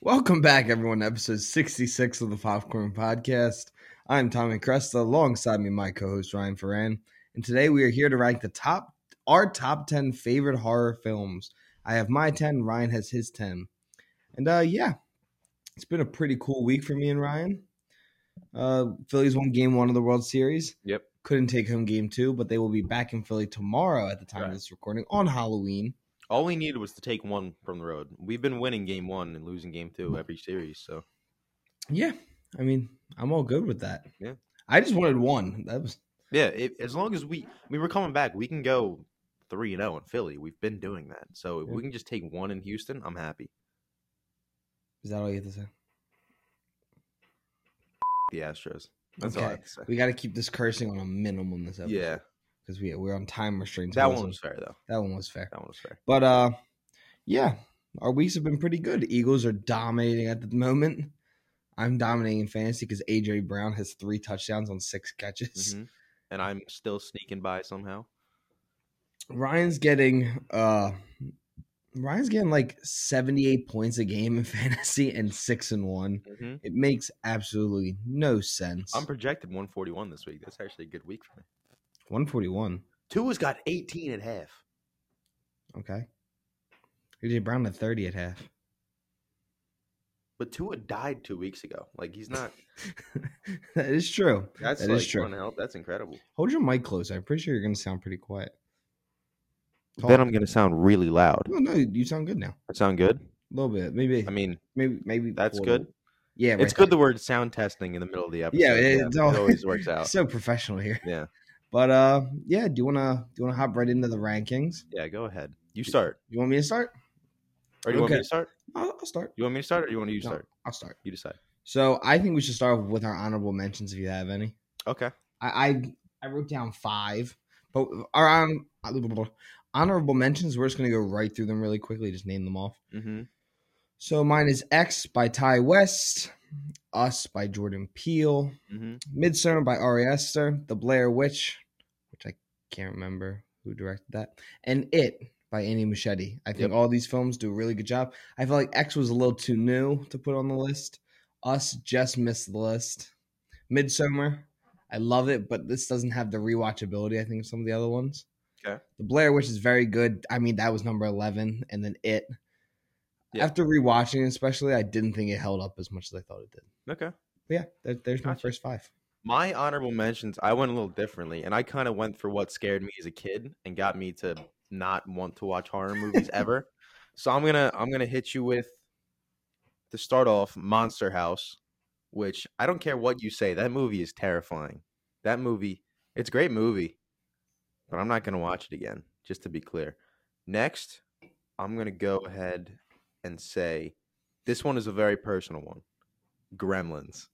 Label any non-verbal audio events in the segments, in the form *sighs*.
Welcome back, everyone, to episode 66 of the Popcorn Podcast. I'm Tommy Cresta, alongside me, my co-host Ryan Foran. And today we are here to rank the top our top 10 favorite horror films. I have my 10, Ryan has his 10. And uh yeah, it's been a pretty cool week for me and Ryan. Uh Phillies won game one of the World Series. Yep. Couldn't take home game two, but they will be back in Philly tomorrow at the time Right. of this recording on Halloween. All we needed was to take one from the road. We've been winning game one and losing game two every series. So Yeah, I mean, I'm all good with that. Yeah. I just wanted one. That was yeah, it, as long as we, I mean, we're coming back. We can go three and zero in Philly. We've been doing that. So if Yeah. we can just take one in Houston, I'm happy. is that all you have to say? The Astros. That's all I Okay. have to say. We got to keep this cursing on a minimum this episode. Yeah, because we we're on time restraints. that one was fair though. that one was fair. That one was fair. But uh, yeah, our weeks have been pretty good. Eagles are dominating at the moment. I'm dominating in fantasy because AJ Brown has three touchdowns on six catches. Mhm. And I'm still sneaking by somehow. Ryan's getting uh, Ryan's getting like 78 points a game in *laughs* fantasy and six and one. hmm It makes absolutely no sense. I'm projected 141 this week. That's actually a good week for me. 141. Tua's got 18 at half. Okay. AJ Brown at 30 at half. But Tua died two weeks ago. Like he's not. *laughs* that is true. That's That like is true. unhelp- That's incredible. Hold your mic close. I'm pretty sure you're going to sound pretty quiet. Talk. Then I'm gonna sound really loud. No, no, you sound good now. I sound good? A little bit, maybe. I mean, maybe, maybe. that's pull good. up. Yeah, it's right good the word sound testing in the middle of the episode. Yeah, it's it all- always works *laughs* out. So professional here. Yeah, But uh, yeah. Do you wanna do you wanna hop right into the rankings? yeah. Go ahead. You start, You want me to start? or do you want me to start? I'll, I'll start. You want me to start, or you want you to No, start? I'll start. You decide. So I think we should start with our honorable mentions if you have any. Okay. I I, I wrote down five, but our um, honorable mentions. We're just gonna go right through them really quickly. Just name them off. Mm-hmm. So mine is X by Ti West, Us by Jordan Peele, Mm-hmm. Midsommar by Ari Aster, The Blair Witch, which I can't remember who directed that, and It by Andy Muschietti. I think Yep. all these films do a really good job. I feel like X was a little too new to put on the list. Us just missed the list. Midsommar, I love it, but this doesn't have the rewatchability I think of some of the other ones. Okay. The Blair Witch is very good. I mean, that was number eleven, and then It. Yeah. After rewatching, it especially, I didn't think it held up as much as I thought it did. Okay. But yeah, there, there's my first five. My honorable mentions, I went a little differently, and I kind of went for what scared me as a kid and got me to not want to watch horror movies ever. *laughs* So I'm gonna I'm gonna hit you with to start off Monster House, which I don't care what you say, that movie is terrifying. That movie, it's a great movie, but I'm not gonna watch it again. Just to be clear. Next, I'm gonna go ahead and say this one is a very personal one. Gremlins.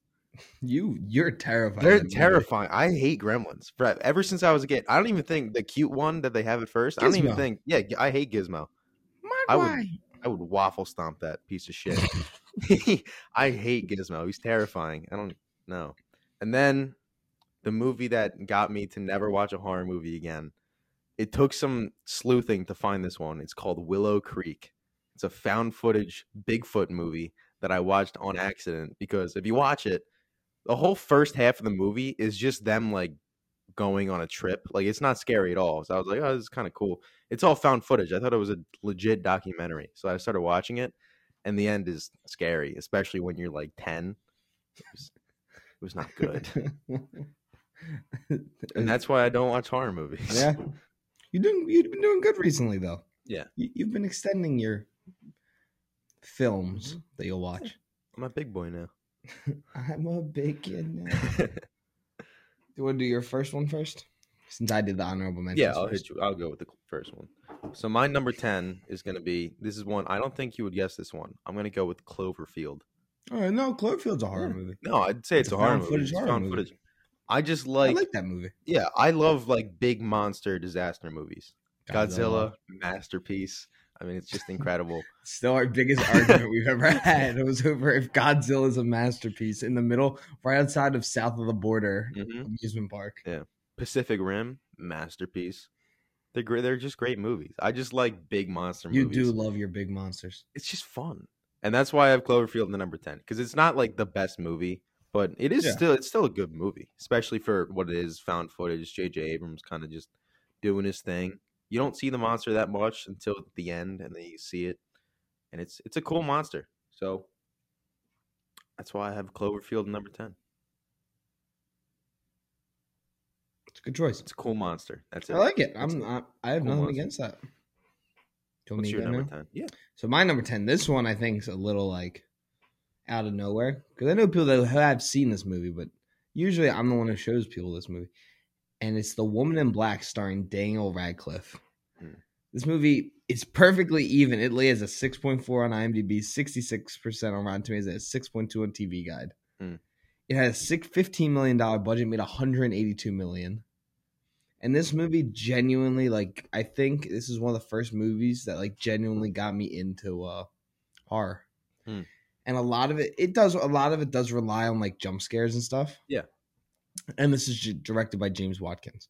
You you're terrified. They're of that movie. terrifying. I hate gremlins. Brett, ever since I was a kid, I don't even think the cute one that they have at first. I don't even think. Yeah, I hate Gizmo. My I would- I would waffle stomp that piece of shit. *laughs* *laughs* I hate Gizmo. He's terrifying. I don't know. And then the movie that got me to never watch a horror movie again. It took some sleuthing to find this one. It's called Willow Creek. It's a found footage Bigfoot movie that I watched on accident because if you watch it, the whole first half of the movie is just them like going on a trip. Like it's not scary at all. So I was like, oh, this is kind of cool. It's all found footage. I thought it was a legit documentary. So I started watching it, and the end is scary, especially when you're like 10. It was, it was not good. *laughs* and that's why I don't watch horror movies. yeah. You doing you've been doing good recently though. Yeah. You, you've been extending your films Mm-hmm. that you'll watch. I'm a big boy now. *laughs* I'm a big kid now. Do *laughs* you want to do your first one first? Since I did the honorable mention. yeah, I'll first. hit you. I'll go with the first one. So my number 10 is going to be this is one I don't think you would guess this one. I'm going to go with Cloverfield. All right, no, Cloverfield's a horror Yeah. movie. No, I'd say it's, It's a a horror movie. footage It's horror found movie. footage. I just like I like, like that movie. yeah, I love like big monster disaster movies. Godzilla, masterpiece. I mean, it's just *laughs* incredible. Still our biggest argument we've ever *laughs* had. It was over if Godzilla is a masterpiece in the middle, right outside of south of the border hmm amusement park. Yeah, Pacific Rim, masterpiece. They're great. They're just great movies. I just like big monster movies. You movies. do love your big monsters. It's just fun. and that's why I have Cloverfield in the number ten because it's not like the best movie, but it is Yeah. still it's still a good movie, especially for what it is. Found footage. J.J. Abrams kind of just doing his thing. You don't see the monster that much until the end, and then you see it, and it's it's a cool monster. So that's why I have Cloverfield number ten. It's a good choice. It's a cool monster. That's it. I like it. It's I'm. I, I have cool nothing monster. against that. Do What's me your number now? ten? Yeah. So my number ten. This one I think is a little like out of nowhere because I know people that have seen this movie, but usually I'm the one who shows people this movie, and it's The Woman in Black starring Daniel Radcliffe. Hmm. This movie is perfectly even. It lays a 6.4 on IMDb, 66% on Rotten Tomatoes, and a 6.2 on TV Guide. Hmm. It had a six, $15 million budget, made 182 million. And this movie genuinely, like, I think this is one of the first movies that, like, genuinely got me into uh horror. Hmm. And a lot of it, it does, a lot of it does rely on, like, jump scares and stuff. Yeah. And this is directed by James Watkins.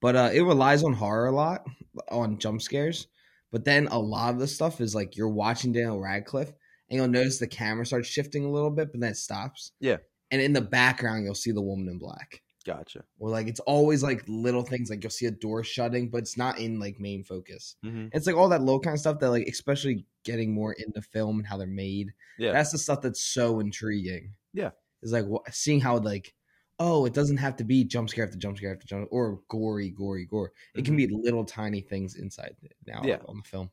But uh, it relies on horror a lot, on jump scares. But then a lot of the stuff is like you're watching Daniel Radcliffe, and you'll notice the camera starts shifting a little bit, but then it stops. Yeah. And in the background, you'll see the woman in black. Gotcha. Or like it's always like little things, like you'll see a door shutting, but it's not in like main focus. Mm-hmm. It's like all that low kind of stuff that like, especially getting more into film and how they're made. Yeah. That's the stuff that's so intriguing. Yeah. It's like seeing how like, oh, it doesn't have to be jump scare after jump scare after jump or gory, gory, gore. It can be little tiny things inside now Mm-hmm. Yeah. on the film.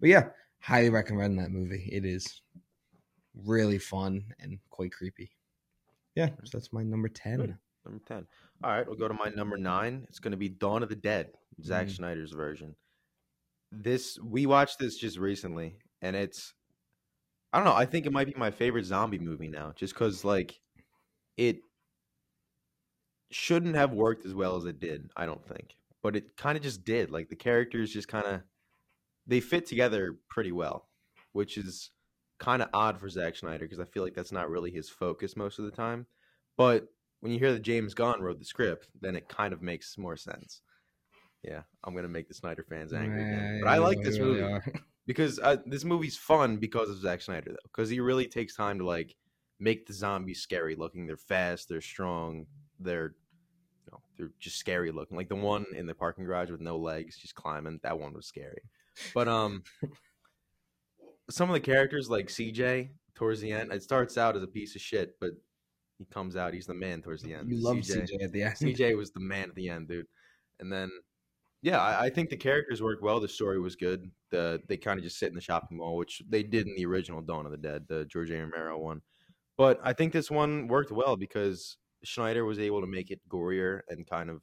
But yeah, highly recommend that movie. It is really fun and quite creepy. Yeah, so that's my number ten. Good. Number 10. All right, we'll go to my number nine. It's going to be Dawn of the Dead, Zack Mm. Snyder's version. This, we watched this just recently, and it's, I don't know, I think it might be my favorite zombie movie now, just because, like, it shouldn't have worked as well as it did, I don't think. But it kind of just did. Like, the characters just kind of, they fit together pretty well, which is kind of odd for Zack Snyder because I feel like that's not really his focus most of the time. But when you hear that James Gunn wrote the script, then it kind of makes more sense. Yeah, I'm gonna make the Snyder fans angry again, but I like this movie *laughs* because uh, this movie's fun because of Zack Snyder though, because he really takes time to like make the zombies scary looking. They're fast, they're strong, they're you know, they're just scary looking. Like the one in the parking garage with no legs, just climbing. That one was scary. But um, *laughs* some of the characters like CJ towards the end, it starts out as a piece of shit, but he comes out, he's the man towards the end. You love CJ at the end. CJ was the man at the end, dude. And then, yeah, I, I think the characters worked well. The story was good. The they kind of just sit in the shopping mall, which they did in the original Dawn of the Dead, the George A. Romero one. But I think this one worked well because Snyder was able to make it gorier and kind of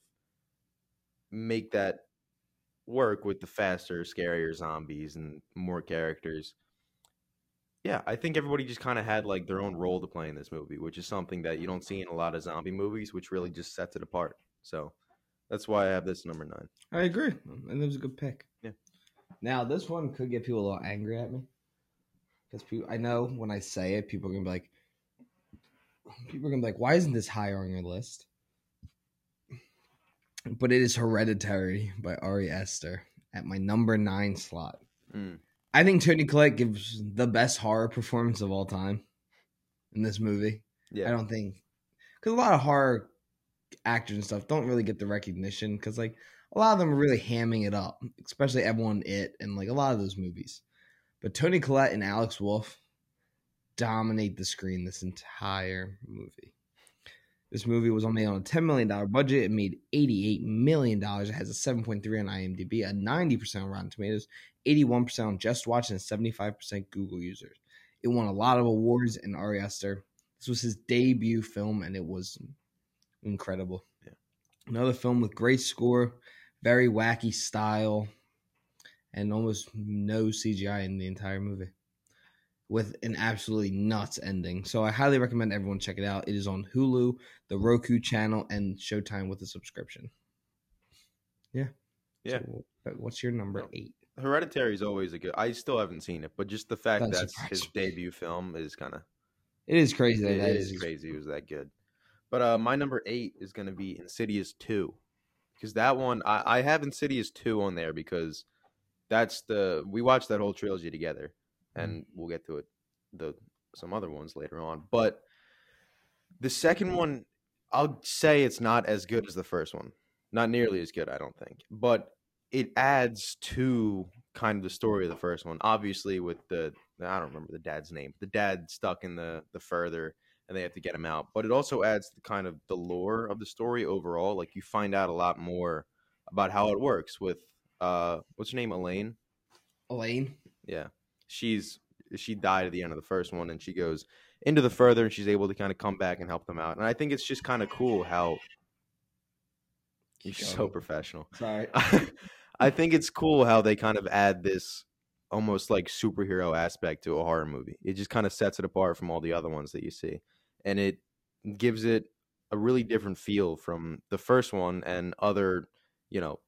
make that work with the faster, scarier zombies and more characters. Yeah, I think everybody just kind of had like their own role to play in this movie, which is something that you don't see in a lot of zombie movies, which really just sets it apart. So that's why I have this number nine. I agree, mm, and it was a good pick. Yeah. Now this one could get people a little angry at me because. I know when I say it, people are gonna be like, people are gonna be like, "Why isn't this higher on your list?" But it is Hereditary by Ari Aster at my number nine slot. Mm. I think Toni Collette gives the best horror performance of all time in this movie. Yeah, I don't think because a lot of horror actors and stuff don't really get the recognition because like a lot of them are really hamming it up, especially everyone it and like a lot of those movies. But Toni Collette and Alex Wolff dominate the screen this entire movie. This movie was only on a $10 million budget. It made $88 million. It has a 7.3 on IMDb, a 90% on Rotten Tomatoes, 81% on Just Watch, and 75% Google users. It won a lot of awards, and Ari Aster, this was his debut film, and it was incredible. Yeah. Another film with great score, very wacky style, and almost no CGI in the entire movie. With an absolutely nuts ending. So I highly recommend everyone check it out. It is on Hulu, the Roku channel, and Showtime with a subscription. Yeah. Yeah. So, what's your number eight? Hereditary is always a good. I still haven't seen it, but just the fact Doesn't that's his debut film is kind of It is crazy that it that is is crazy. It was that good. But uh, my number eight is going to be Insidious two, because that one I, I have Insidious two on there because that's the we watched that whole trilogy together, and we'll get to it the some other ones later on. But the second one, I'll say it's not as good as the first one. Not nearly as good, I don't think. But it adds to kind of the story of the first one. Obviously, with the I don't remember the dad's name. The dad stuck in the the further, and they have to get him out. But it also adds the kind of the lore of the story overall. Like you find out a lot more about how it works with uh, what's her name, Elaine. Elaine. Yeah, she's she died at the end of the first one, and she goes into the further, and she's able to kind of come back and help them out. And I think it's just kind of cool how you're so professional. Sorry. *laughs* I think it's cool how they kind of add this almost like superhero aspect to a horror movie. It just kind of sets it apart from all the other ones that you see. And it gives it a really different feel from the first one and other, you know,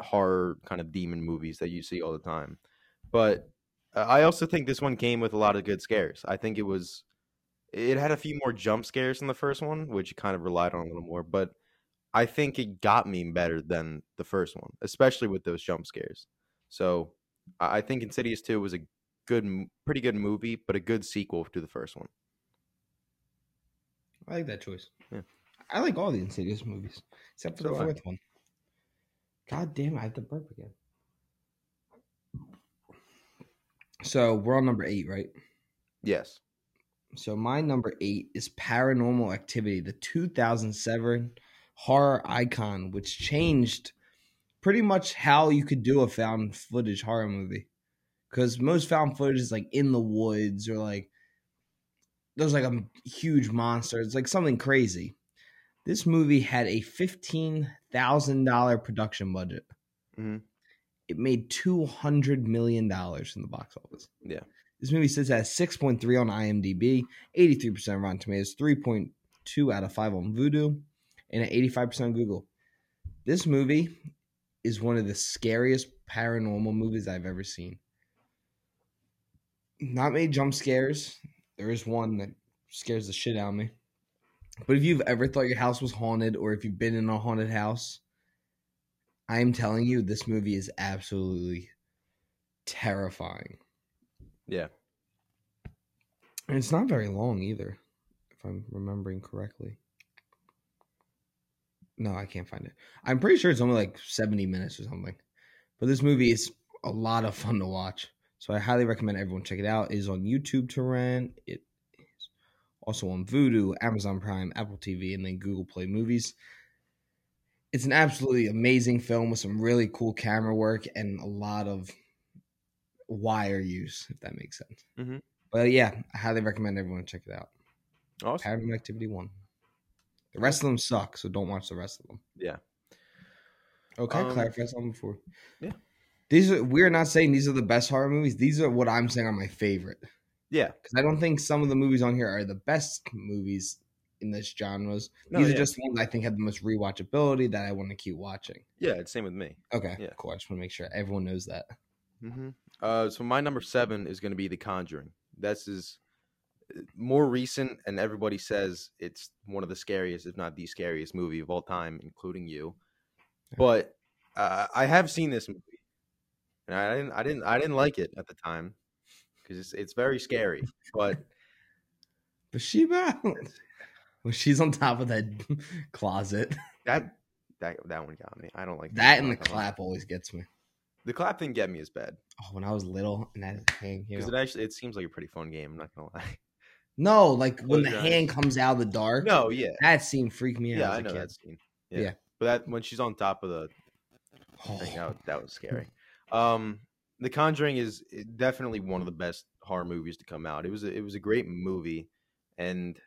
horror kind of demon movies that you see all the time. But Uh, I also think this one came with a lot of good scares. I think it was it had a few more jump scares in the first one, which kind of relied on a little more, but I think it got me better than the first one, especially with those jump scares. So I think Insidious 2 was a good, pretty good movie, but a good sequel to the first one. I like that choice. Yeah. I like all the Insidious movies except for So the I. fourth one. God damn, I have to burp again. So we're on number eight, right? Yes. So my number eight is Paranormal Activity, the 2007 horror icon, which changed pretty much how you could do a found footage horror movie. Because most found footage is like in the woods or like there's like a huge monster. It's like something crazy. This movie had a fifteen thousand dollar production budget. Mhm. It made two hundred million dollars in the box office. Yeah. This movie sits at 6.3 on IMDb, 83% on Rotten Tomatoes, 3.2 out of 5 on Vudu, and at 85% on Google. This movie is one of the scariest paranormal movies I've ever seen. Not many jump scares. There is one that scares the shit out of me. But if you've ever thought your house was haunted or if you've been in a haunted house, I am telling you, this movie is absolutely terrifying. Yeah. And it's not very long either, if I'm remembering correctly. No, I can't find it. I'm pretty sure it's only like 70 minutes or something. But this movie is a lot of fun to watch. So I highly recommend everyone check it out. It is on YouTube to rent. It is also on Vudu, Amazon Prime, Apple TV, and then Google Play Movies. It's an absolutely amazing film with some really cool camera work and a lot of wire use, if that makes sense. Mhm. But yeah, I highly recommend everyone check it out. Awesome. Paranormal Activity One. The rest of them suck, so don't watch the rest of them. Yeah. Okay, Um, clarify something before. Yeah. These are we're not saying these are the best horror movies. These are what I'm saying are my favorite. Yeah. Because I don't think some of the movies on here are the best movies in this genres. No, These yeah. are just ones I think have the most rewatchability that I want to keep watching. Yeah. It's same with me. Okay, Yeah. cool. I just want to make sure everyone knows that. hmm Uh, so my number seven is going to be The Conjuring. This is more recent, and everybody says it's one of the scariest, if not the scariest movie of all time, including you. But uh, I have seen this movie, and I didn't, I didn't, I didn't like it at the time because it's it's very scary. But *laughs* Bathsheba, when she's on top of that *laughs* closet, that that that one got me. I don't like that and the I'm not gonna lie. clap always gets me. The clap didn't get me as bad Oh, when I was little and that thing because it actually it seems like a pretty fun game. I'm not gonna lie. *laughs* No, like when the Close hand comes out of the dark. No, yeah, that scene freaked me out. yeah, as I know kid. that scene. Yeah. Yeah. but that when she's on top of the Oh, thing, that, was- that was scary. Um, The Conjuring is definitely one of the best horror movies to come out. It was a, it was a great movie, and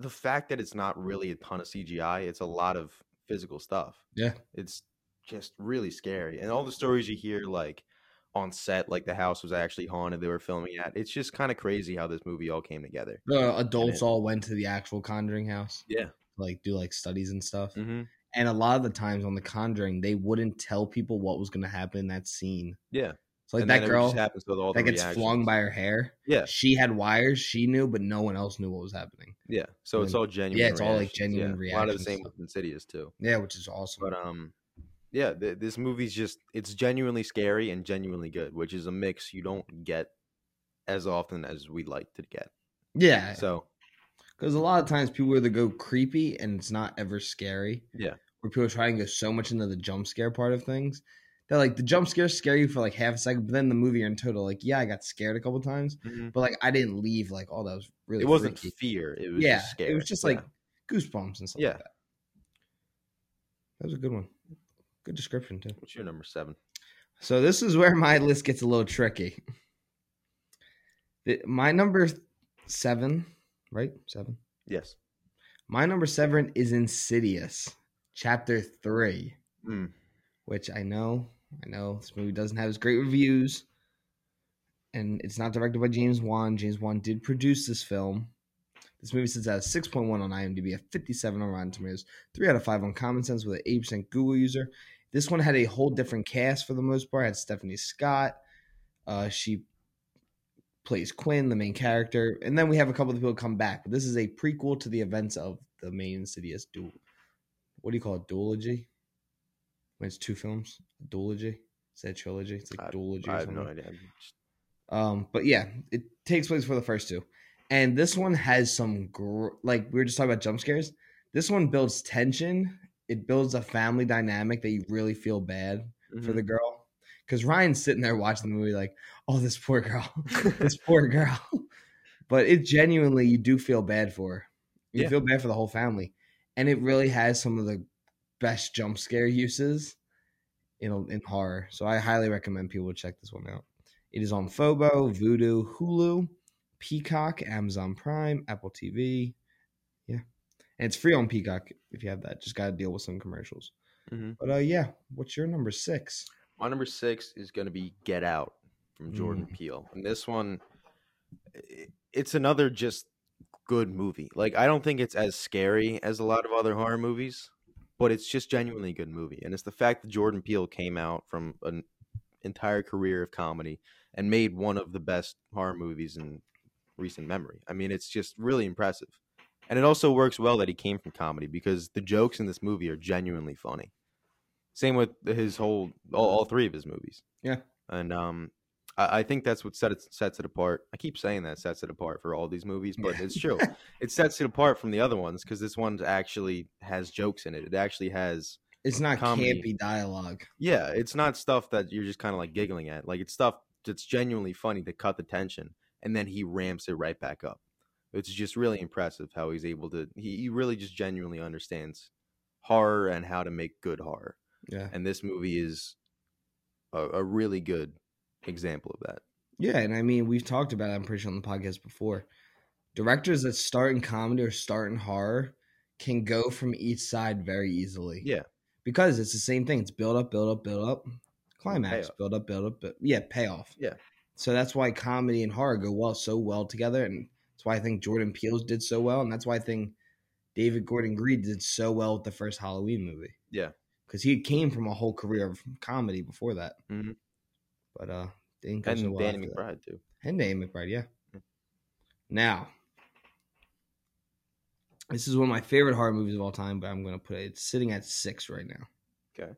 the fact that it's not really a ton of CGI, it's a lot of physical stuff. Yeah. it's just really scary, and all the stories you hear, like on set, like the house was actually haunted. They were filming at. It's just kind of crazy how this movie all came together. the adults all went to the actual Conjuring house, Yeah. like do like studies and stuff. Mm-hmm. And a lot of the times on the Conjuring, they wouldn't tell people what was going to happen in that scene. Yeah. So like And that girl happens with all that gets flung by her hair. Yeah. She had wires. She knew, but no one else knew what was happening. Yeah, so it's And- all genuine. yeah, it's all, like, reactions, genuine A lot of the same with Insidious too. Yeah, which is awesome. But um, yeah, th- this movie's just it's genuinely scary and genuinely good, which is a mix you don't get as often as we'd like to get. Yeah. So Because a lot of times people either go creepy and it's not ever scary. Yeah. Where people try and go so much into the jump scare part of things. That like the jump scares scare you for like half a second, but then the movie in total, like, yeah, I got scared a couple times. mhm. But like I didn't leave like, oh, that was really it wasn't freaky. fear. It was yeah, just it was just Yeah. like goosebumps and stuff Yeah. like that. That was a good one. Good description too. What's your number seven? So this is where my list gets a little tricky. My number seven, right? Seven. Yes. My number seven is Insidious, Chapter Three, Mm. which I know, I know this movie doesn't have as great reviews, and it's not directed by James Wan. James Wan did produce this film. This movie sits at a 6.1 on IMDb, a 57 on Rotten Tomatoes, 3 out of 5 on Common Sense with an 8% Google user. This one had a whole different cast for the most part. It had Stephanie Scott. Uh, she plays Quinn, the main character. And then we have a couple of people come back. But this is a prequel to the events of the main Insidious duel. What do you call it? Duology? When it's two films? A duology? Is that a trilogy? It's like duology or I have no idea. Um, but yeah, it takes place for the first two, and this one has some gr- like we were just talking about jump scares. This one builds tension. It builds a family dynamic that you really feel bad for Mhm. the girl because Ryan's sitting there watching the movie like, oh, this poor girl, *laughs* this poor girl. *laughs* But it genuinely, you do feel bad for her. You Yeah. feel bad for the whole family, and it really has some of the best jump scare uses in in horror. So I highly recommend people check this one out. It is on Fubo, Vudu, Hulu, Peacock, Amazon Prime, Apple TV. Yeah, and it's free on Peacock if you have that. Just got to deal with some commercials. Mhm. But uh, yeah, what's your number six? My number six is going to be Get Out from Jordan Mm. Peele, and this one, it's another just good movie. Like I don't think it's as scary as a lot of other horror movies, but it's just genuinely a good movie. And it's the fact that Jordan Peele came out from an entire career of comedy and made one of the best horror movies in recent memory. I mean, it's just really impressive. And it also works well that he came from comedy because the jokes in this movie are genuinely funny. Same with his whole all, all three of his movies. Yeah. And um I, I think that's what set it, sets it apart. I keep saying that sets it apart for all these movies, but it's true. *laughs* it sets it apart from the other ones because this one actually has jokes in it. It actually has It's not Comedy. campy dialogue. yeah, it's not stuff that you're just kind of like giggling at. Like it's stuff that's genuinely funny to cut the tension, and then he ramps it right back up. It's just really impressive how he's able to. He, he really just genuinely understands horror and how to make good horror. Yeah, And this movie is a, a really good example of that. yeah, and I mean we've talked about it. I'm pretty sure on the podcast before. Directors that start in comedy or start in horror can go from each side very easily. Yeah, because it's the same thing. It's build up, build up, build up, climax, Payoff. build up, build up, bu- yeah, payoff. Yeah. So that's why comedy and horror go well so well together, and that's why I think Jordan Peele's did so well, and that's why I think David Gordon Green did so well with the first Halloween movie. Yeah. because he came from a whole career of comedy before that. Mhm. But uh, and Danny. McBride too. And Danny McBride, yeah. Mm. Now, this is one of my favorite horror movies of all time, but I'm going to put it, it's sitting at six right now. Okay.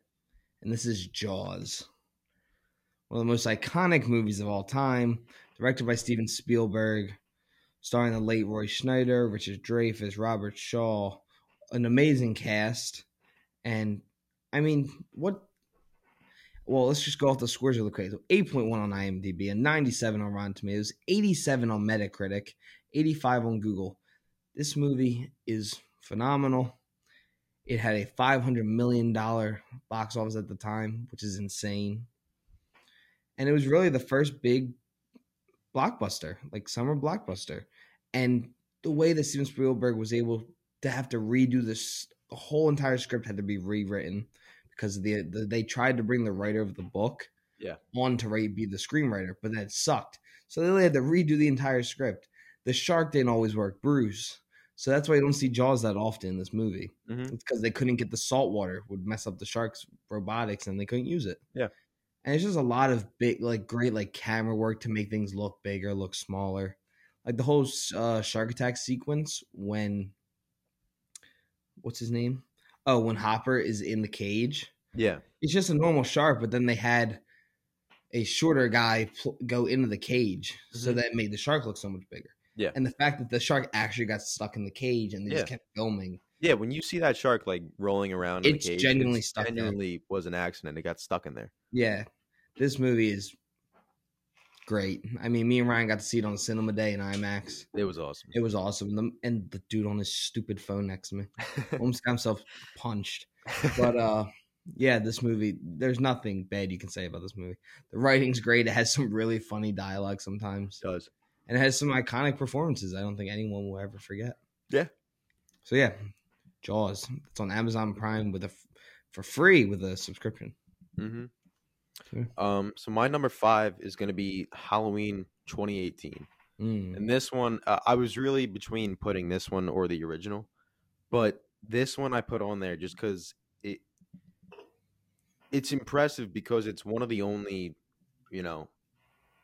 And this is Jaws. One of the most iconic movies of all time, directed by Steven Spielberg, starring the late Roy Scheider, Richard Dreyfuss, Robert Shaw, an amazing cast. And I mean, what well, let's just go off the scores really quick. So 8.1 on IMDb, a 97 on Rotten Tomatoes, 87 on Metacritic, 85 on Google. This movie is phenomenal. It had a $500 million box office at the time, which is insane. And it was really the first big blockbuster, like summer blockbuster. And the way that Steven Spielberg was able to have to redo this, the whole entire script had to be rewritten because the, the they tried to bring the writer of the book Yeah. on to write, be the screenwriter, but that sucked. So they had to redo the entire script. The shark didn't always work, Bruce. So that's why you don't see Jaws that often in this movie. Mhm. It's because they couldn't get the salt water would mess up the sharks' robotics and they couldn't use it. Yeah. And it's just a lot of big, like great, like camera work to make things look bigger, look smaller. Like the whole uh, shark attack sequence when, what's his name? Oh, when Hopper is in the cage. Yeah. It's just a normal shark, but then they had a shorter guy pl- go into the cage, so Mhm. that made the shark look so much bigger. Yeah. and the fact that the shark actually got stuck in the cage and they just kept filming. Yeah, when you see that shark like rolling around, in It's the cage, genuinely it's stuck there. Genuinely was an accident. It got stuck in there. Yeah, this movie is great. I mean, me and Ryan got to see it on cinema day in IMAX. It was awesome. It was awesome. The, and the dude on his stupid phone next to me *laughs* almost got himself punched. But uh, yeah, this movie. There's nothing bad you can say about this movie. The writing's great. It has some really funny dialogue sometimes, does. and it has some iconic performances. I don't think anyone will ever forget. Yeah. So yeah, Jaws. It's on Amazon Prime with a for free with a subscription. hmm Yeah. Um, so my number five is going to be Halloween 2018, Mm. and this one uh, I was really between putting this one or the original, but this one I put on there just because it it's impressive because it's one of the only, you know,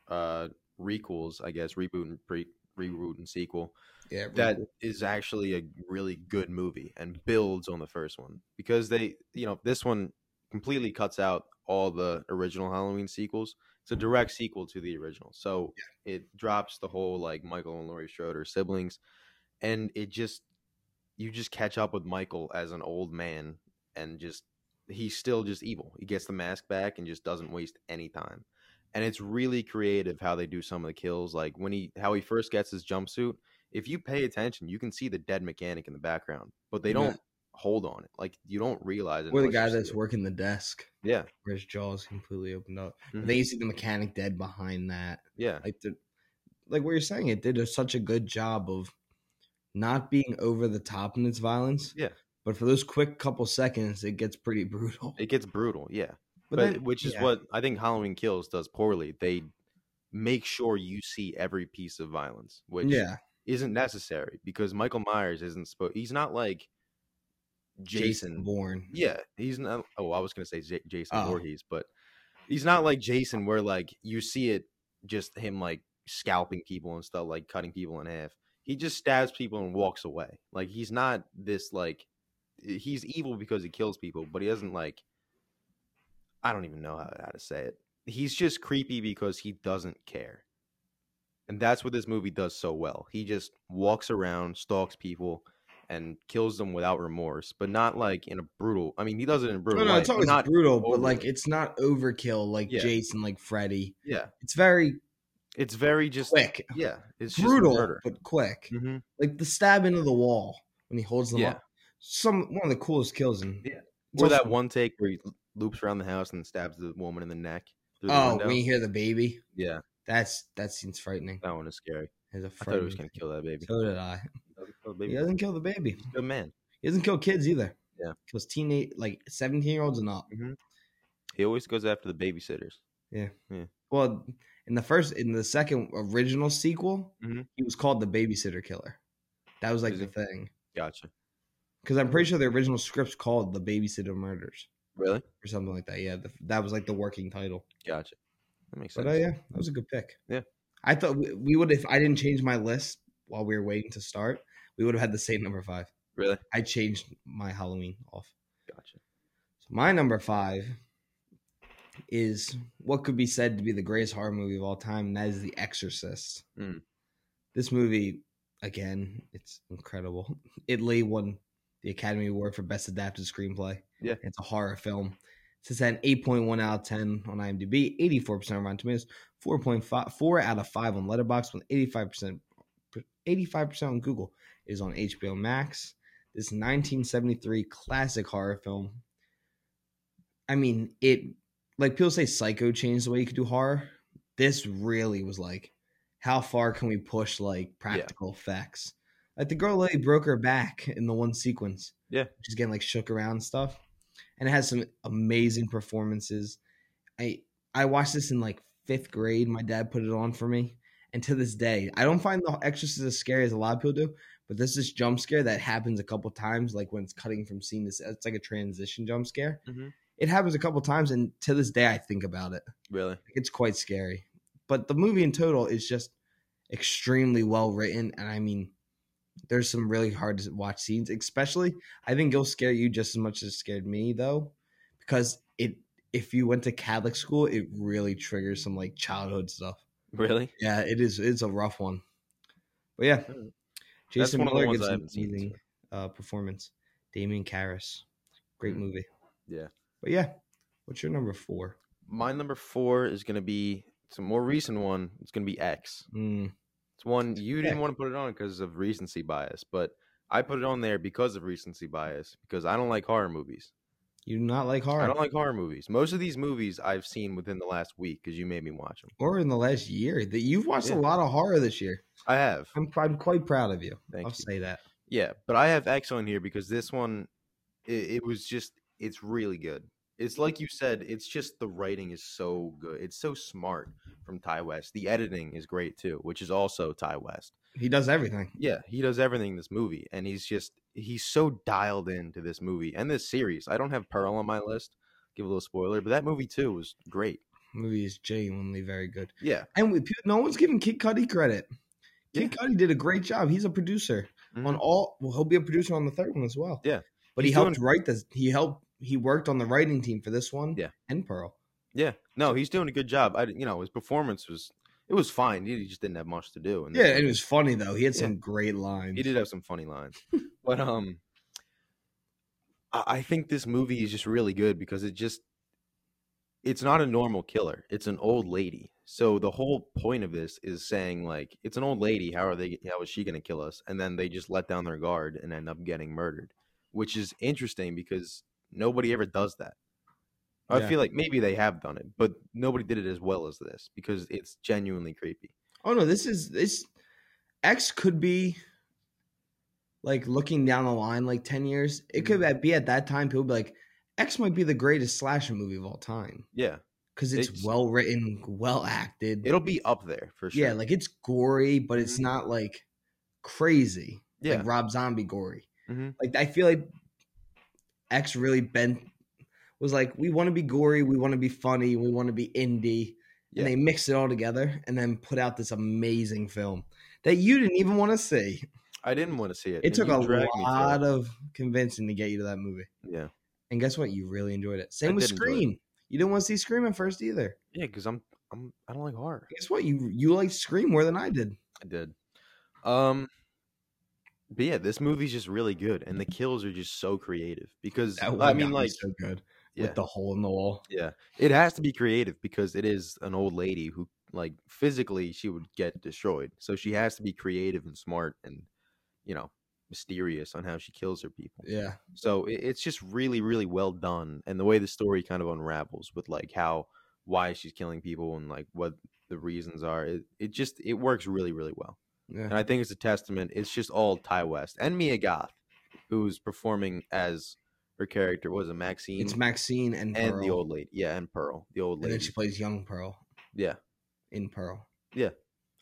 uh, requels I guess reboot and pre reboot and sequel Yeah, really that cool. is actually a really good movie and builds on the first one because they you know this one completely cuts out all the original halloween sequels. It's a mm-hmm. direct sequel to the original so it drops the whole like michael and laurie schroeder siblings and it just you just catch up with michael as an old man and just he's still just evil. He gets the mask back and just doesn't waste any time and it's really creative how they do some of the kills like when he how he first gets his jumpsuit if you pay attention, you can see the dead mechanic in the background, but they don't Yeah. Hold on it. Like you don't realize it. or the guy that's working the desk Yeah, where his jaws completely opened up. Mhm. Then you see the mechanic dead behind that. yeah, Like the like what you're saying, it did a, such a good job of not being over the top in its violence. Yeah. But for those quick couple seconds, it gets pretty *laughs* brutal. it gets brutal. Yeah, But, but, then- which is yeah. what I think Halloween Kills does poorly. They make sure you see every piece of violence, which yeah, isn't necessary because Michael Myers isn't supposed. He's not like Jason, Jason. Bourne. Yeah, he's not. Oh, I was gonna say J- Jason Oh. Voorhees, but he's not like Jason, where like you see it just him like scalping people and stuff, like cutting people in half. He just stabs people and walks away. Like he's not this like he's evil because he kills people, but he doesn't like. I don't even know how, how to say it. He's just creepy because he doesn't care. And that's what this movie does so well. He just walks around, stalks people, and kills them without remorse, but not like in a brutal. I mean, he does it in a brutal. No, no, it's always not. brutal, but like it's not overkill like Yeah. Jason, like Freddy. Yeah, It's very it's very just quick, Yeah, it's brutal, but quick. hmm Like the stab into the wall when he holds them Yeah. up. Some one of the coolest kills in. Yeah. Or that one take where he loops around the house and stabs the woman in the neck. The Oh, window. when you hear the baby, yeah, that's that seems frightening. that one is scary. It's a I thought he was gonna kill that baby. So did I. Kill the He doesn't kill the baby. Good man. He doesn't kill kids either. Yeah. Kills teenage like seventeen year olds and up. He always goes after the babysitters. Yeah. Yeah. Well, in the first in the second original sequel, Mhm. he was called the babysitter killer. That was like Is the he? thing. Gotcha. Because I'm pretty sure the original script's called the babysitter murders Really? or something like that. Yeah, the, that was like the working title. Gotcha. That makes sense. But uh, yeah, that was a good pick. Yeah. I thought we, we would if I didn't change my list while we were waiting to start, we would have had the same number five. Really? I changed my Halloween off. Gotcha. So my number five is what could be said to be the greatest horror movie of all time, and that is The Exorcist. Mm. This movie, again, it's incredible. Italy won the Academy Award for Best Adapted Screenplay. Yeah. It's a horror film. It says an 8.1 out of 10 on IMDb, 84% on Rotten Tomatoes, 4.5, 4 out of 5 on Letterboxd, with 85%, 85% on Google. It is on HBO Max. This 1973 classic horror film. I mean, it like people say Psycho changed the way you could do horror. This really was like, how far can we push like practical effects? Like the girl lady broke her back in the one sequence. Yeah. She's getting like shook around and stuff. And it has some amazing performances. I I watched this in like fifth grade. My dad put it on for me. And to this day, I don't find the Exorcist as scary as a lot of people do, but there's this jump scare that happens a couple times, like when it's cutting from scene to scene. It's like a transition jump scare. Mhm. It happens a couple times, and to this day, I think about it. Really? It's quite scary. But the movie in total is just extremely well written, and I mean, there's some really hard to watch scenes. Especially, I think it'll scare you just as much as it scared me, though, because it if you went to Catholic school, it really triggers some like childhood stuff. Really? Yeah, it is. It's a rough one. But yeah, Alright. Jason one of the Miller gives an amazing uh, performance. Damien Karras, great Mm. movie. Yeah. But yeah, what's your number four? My number four is gonna be it's a more recent one. It's gonna be X. Mm, It's one you didn't Yeah. want to put it on because of recency bias, but I put it on there because of recency bias because I don't like horror movies. You do not like horror, I don't like horror movies. Most of these movies I've seen within the last week because you made me watch them. or in the last year that you've watched Yeah. a lot of horror this year. I have. I'm I'm quite proud of you. Thank I'll you. say that. Yeah, but I have X on here because this one, it, it was just, it's really good. It's like you said, it's just the writing is so good. It's so smart from Ti West. The editing is great too, which is also Ti West. He does everything. Yeah, he does everything in this movie, and he's just, he's so dialed into this movie and this series. I don't have Pearl on my list. Give a little spoiler, but that movie too was great. movie is genuinely very good. Yeah, And we, no one's giving Kid Cudi credit. Kid Cudi did a great job. He's a producer on Mhm. all. Well, he'll be a producer on the third one as well. Yeah. but He's he helped doing- write this. He helped. He worked on the writing team for this one. Yeah. and Pearl. yeah. No, he's doing a good job. I, you know, his performance was, it was fine. He just didn't have much to do. this Yeah, and it was funny though. He had Yeah. some great lines. He did have some funny lines, *laughs* but um, I, I think this movie is just really good because it just it's not a normal killer. It's an old lady. So the whole point of this is saying like it's an old lady. How are they? How is she going to kill us? And then they just let down their guard and end up getting murdered, which is interesting because nobody ever does that. I Yeah. feel like maybe they have done it, but nobody did it as well as this because it's genuinely creepy. Oh no, this is this X could be like looking down the line like 10 years. It could Mm-hmm. be at that time people be like X might be the greatest slasher movie of all time Yeah, cuz it's, It's- well written, well acted. it'll be up there for sure. Yeah, like it's gory, but it's Mhm. not like crazy. yeah, Like Rob Zombie gory. Mhm. Like I feel like X really bent was like we want to be gory, we want to be funny, we want to be indie. Yeah. And they mixed it all together and then put out this amazing film that you didn't even want to see. I didn't want to see it. It took a to lot it. of convincing to get you to that movie. yeah, And guess what? You really enjoyed it. Same I with did enjoy it. Scream. You didn't want to see Scream at first either. yeah, because I'm I'm I don't like horror. Guess what? You you liked Scream more than I did. I did. Um, but yeah, this movie's just really good, and the kills are just so creative. Because I mean, like, so good yeah, with the hole in the wall. yeah, it has to be creative because it is an old lady who, like, physically she would get destroyed. So she has to be creative and smart, and you know, mysterious on how she kills her people. Yeah. So it, it's just really, really well done, and the way the story kind of unravels with like how why she's killing people and like what the reasons are. It it just it works really, really well. Yeah. And I think it's a testament. It's just all Ti West and Mia Goth, who's performing as her character was a Maxine It's Maxine and and Pearl. the old lady. Yeah, and Pearl, the old and lady. then she plays young Pearl yeah, in Pearl. Yeah.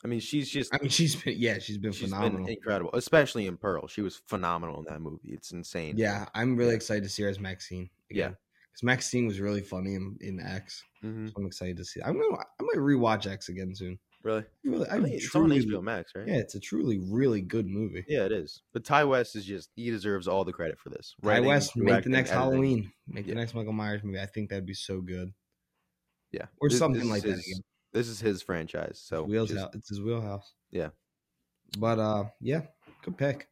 I mean she's just I mean, she's been yeah, she's been she's phenomenal. been incredible, especially in Pearl. She was phenomenal in that movie. It's insane. yeah, I'm really excited to see her as Maxine. Yeah. because Maxine was really funny in, in X. hmm So I'm excited to see. I'm gonna I might rewatch X again soon. Really. Really, I I think it's on truly, HBO Max, right? yeah, it's a truly really good movie. Yeah, it is. But Ti West is just he deserves all the credit for this. Ty Writing, West make the next editing. Halloween, make Yeah. the next Michael Myers movie. I think that'd be so good, Yeah, or This- something this like is that. Again. This is his franchise, so Wheels just- out. It's his wheelhouse. Yeah. but uh, yeah, good pick.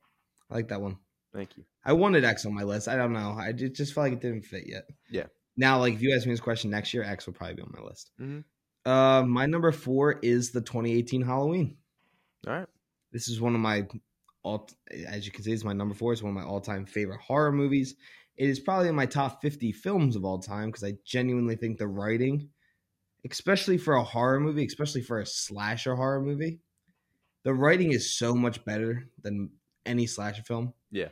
I like that one. Thank you. I wanted X on my list. I don't know. I just felt like it didn't fit yet. Yeah. Now, like if you ask me this question next year, X will probably be on my list. Mhm. Uh, my number four is the 2018 Halloween. All right. This is one of my all, as you can see, it's my number four. It's one of my all-time favorite horror movies. It is probably in my top 50 films of all time because I genuinely think the writing, especially for a horror movie, especially for a slasher horror movie, the writing is so much better than any slasher film. Yeah.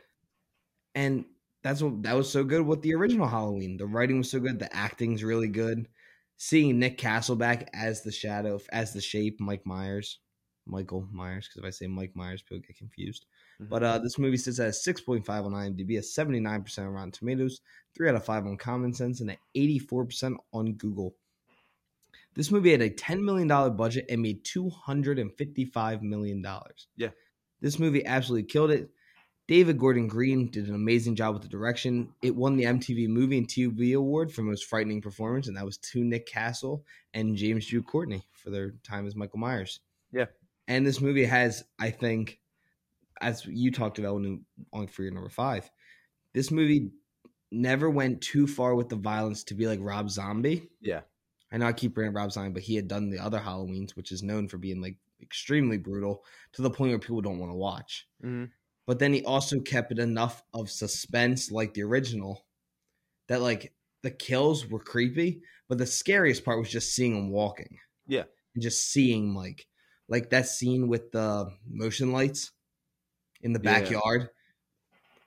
And that's what that was so good with the original Halloween. The writing was so good, the acting's really good. Seeing Nick Castle back as the shadow, as the shape, Mike Myers, Michael Myers, because if I say Mike Myers, people get confused. Mhm. But uh, this movie sits at a 6.5 on IMDb, a 79% on Rotten Tomatoes, 3 out of 5 on Common Sense, and an 84% on Google. This movie had a $10 million budget and made $255 million. Yeah. This movie absolutely killed it. David Gordon Green did an amazing job with the direction. It won the MTV Movie and TV Award for Most Frightening Performance, and that was to Nick Castle and James Jude Courtney for their time as Michael Myers. Yeah. And this movie has, I think, as you talked about when on for your number five, this movie never went too far with the violence to be like Rob Zombie. Yeah. I know I keep bringing Rob Zombie, but he had done the other Halloweens, which is known for being like extremely brutal to the point where people don't want to watch. Mhm. But then he also kept it enough of suspense, like the original, that like the kills were creepy, but the scariest part was just seeing him walking. Yeah. and just seeing like like that scene with the motion lights in the Yeah. backyard,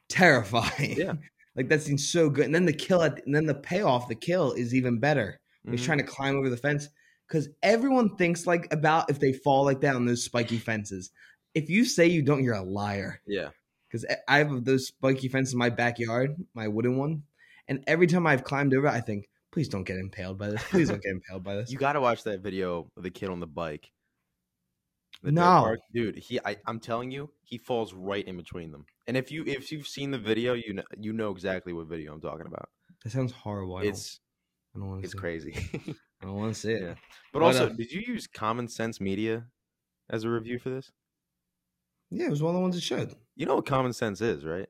terrifying. Yeah. *laughs* like that scene's so good, and then the kill at and then the payoff, the kill is even better. He's Mhm. trying to climb over the fence because everyone thinks like about if they fall like that on those spiky fences. If you say you don't, you're a liar. Yeah. Because I have those spiky fences in my backyard, my wooden one, and every time I've climbed over, I think, please don't get impaled by this. Please don't get *laughs* impaled by this. You got to watch that video of the kid on the bike. The No. park. dude. He, I, I'm telling you, he falls right in between them. And if you, if you've seen the video, you know, you know exactly what video I'm talking about. that sounds horrible. I don't, It's, I don't want to it's see. It. crazy. I don't want to see it. *laughs* Yeah. but But, also, uh, did you use Common Sense Media as a review for this? Yeah, it was one of the ones that should. You know what Common Sense is, right?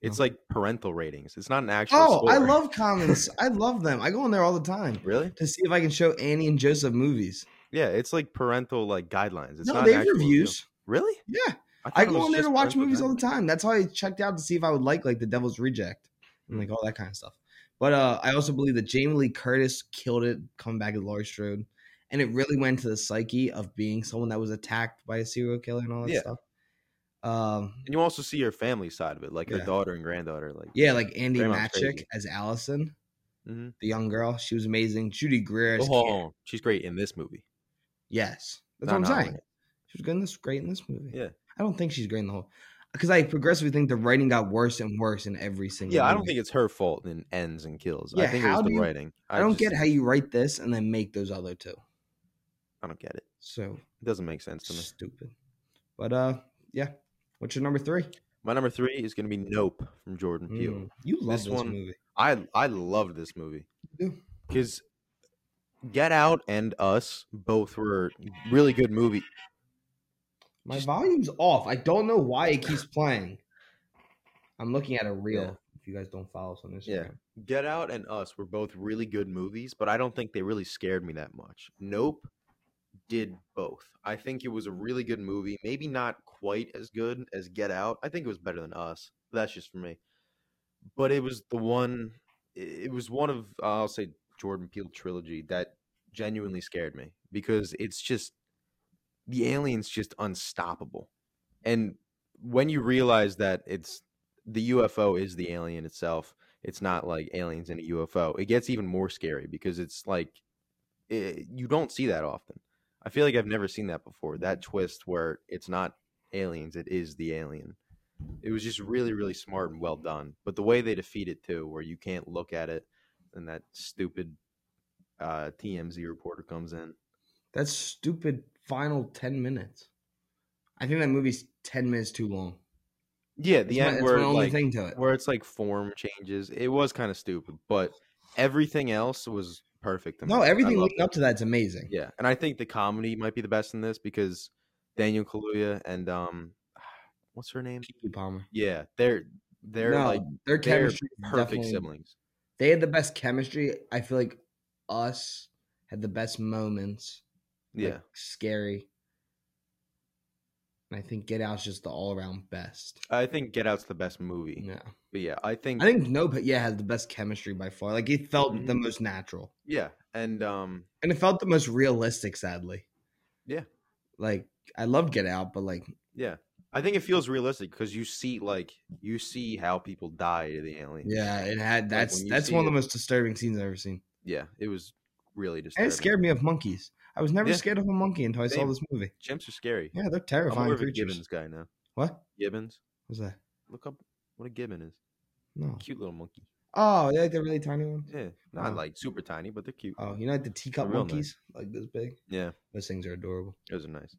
It's No. like parental ratings. It's not an actual. Oh, I love *laughs* comments. I love them. I go in there all the time Really? to see if I can show Annie and Joseph movies. Yeah, it's like parental like guidelines. It's no, not they have reviews. Really? Yeah, thought I go in there to watch movies all the time. That's how I checked out to see if I would like like The Devil's Reject and like all that kind of stuff. But uh, I also believe that Jamie Lee Curtis killed it coming back as Laurie Strode, and it really went to the psyche of being someone that was attacked by a serial killer and all that Yeah. stuff. Um, And you also see her family side of it, like Yeah. her daughter and granddaughter. Like, yeah, like Andi Matichak as Allison, hmm the young girl. She was amazing. Judy Greer oh, she's great in this movie. Yes, that's what I'm saying. She was good in this, great in this movie. Yeah. I don't think she's great in the whole. Because I progressively think the writing got worse and worse in every single. Yeah, I don't think it's her fault in ends and kills. I Yeah, think it was the you- writing. I don't just- get how you write this and then make those other two. I don't get it. So It doesn't make sense to me. stupid. But uh, yeah. What's your number three? My number three is going to be Nope from Jordan Peele. Mm, you love This this, one- movie. I I loved this movie because Get Out and Us both were really good movie. My Just- volume's off. I don't know why it keeps *laughs* playing. I'm looking at a reel. Yeah. If you guys don't follow us on Instagram. Yeah. Get Out and Us were both really good movies, but I don't think they really scared me that much. Nope did both. I think it was a really good movie. Maybe not quite as good as Get Out. I think it was better than Us. That's just for me. But it was the one. It was one of uh, I'll say Jordan Peele trilogy that genuinely scared me because it's just the alien's just unstoppable. And when you realize that it's the UFO is the alien itself, it's not like aliens in a UFO. It gets even more scary because it's like it, you don't see that often. I feel like I've never seen that before. That twist where it's not aliens, it is the alien. It was just really, really smart and well done. But the way they defeat it too, where you can't look at it, and that stupid uh, TMZ reporter comes in. That stupid final 10 minutes. I think that movie's 10 minutes too long. Yeah, the my, end where my only like thing to it. where it's like form changes. It was kind of stupid, but everything else was perfect. No, everything leading it. up to that's amazing. Yeah, and I think the comedy might be the best in this because Daniel Kaluuya and um, *sighs* what's her name? Keke Palmer. Yeah, they're they're no, like their they're chemistry is perfect siblings. They had the best chemistry. I feel like us had the best moments. like, Yeah, scary. And I think Get Out's just the all around best. I think Get Out's the best movie. Yeah. But yeah, I think I think Nope, yeah, has the best chemistry by far. Like it felt Mhm. the most natural. yeah, and um, And it felt the most realistic, sadly. Yeah. Like I love Get Out, but like yeah, I think it feels realistic because you see like you see how people die to the alien. yeah, it had that's you that's one of the most disturbing scenes I've ever seen. yeah, it was really And disturbing. it scared me of monkeys. I was never Yeah. scared of a monkey until I saw this movie. Chimps are scary. Yeah, they're I'm terrifying more of a creatures. gibbons guy now. What? Gibbons, What's that? look up what a gibbon is. No. Cute little monkey. Oh, they're like the really tiny ones. Yeah, not Oh. like super tiny, but they're cute. Oh, you know like the teacup They're monkeys, like this big. Yeah, Those things are adorable. those are nice.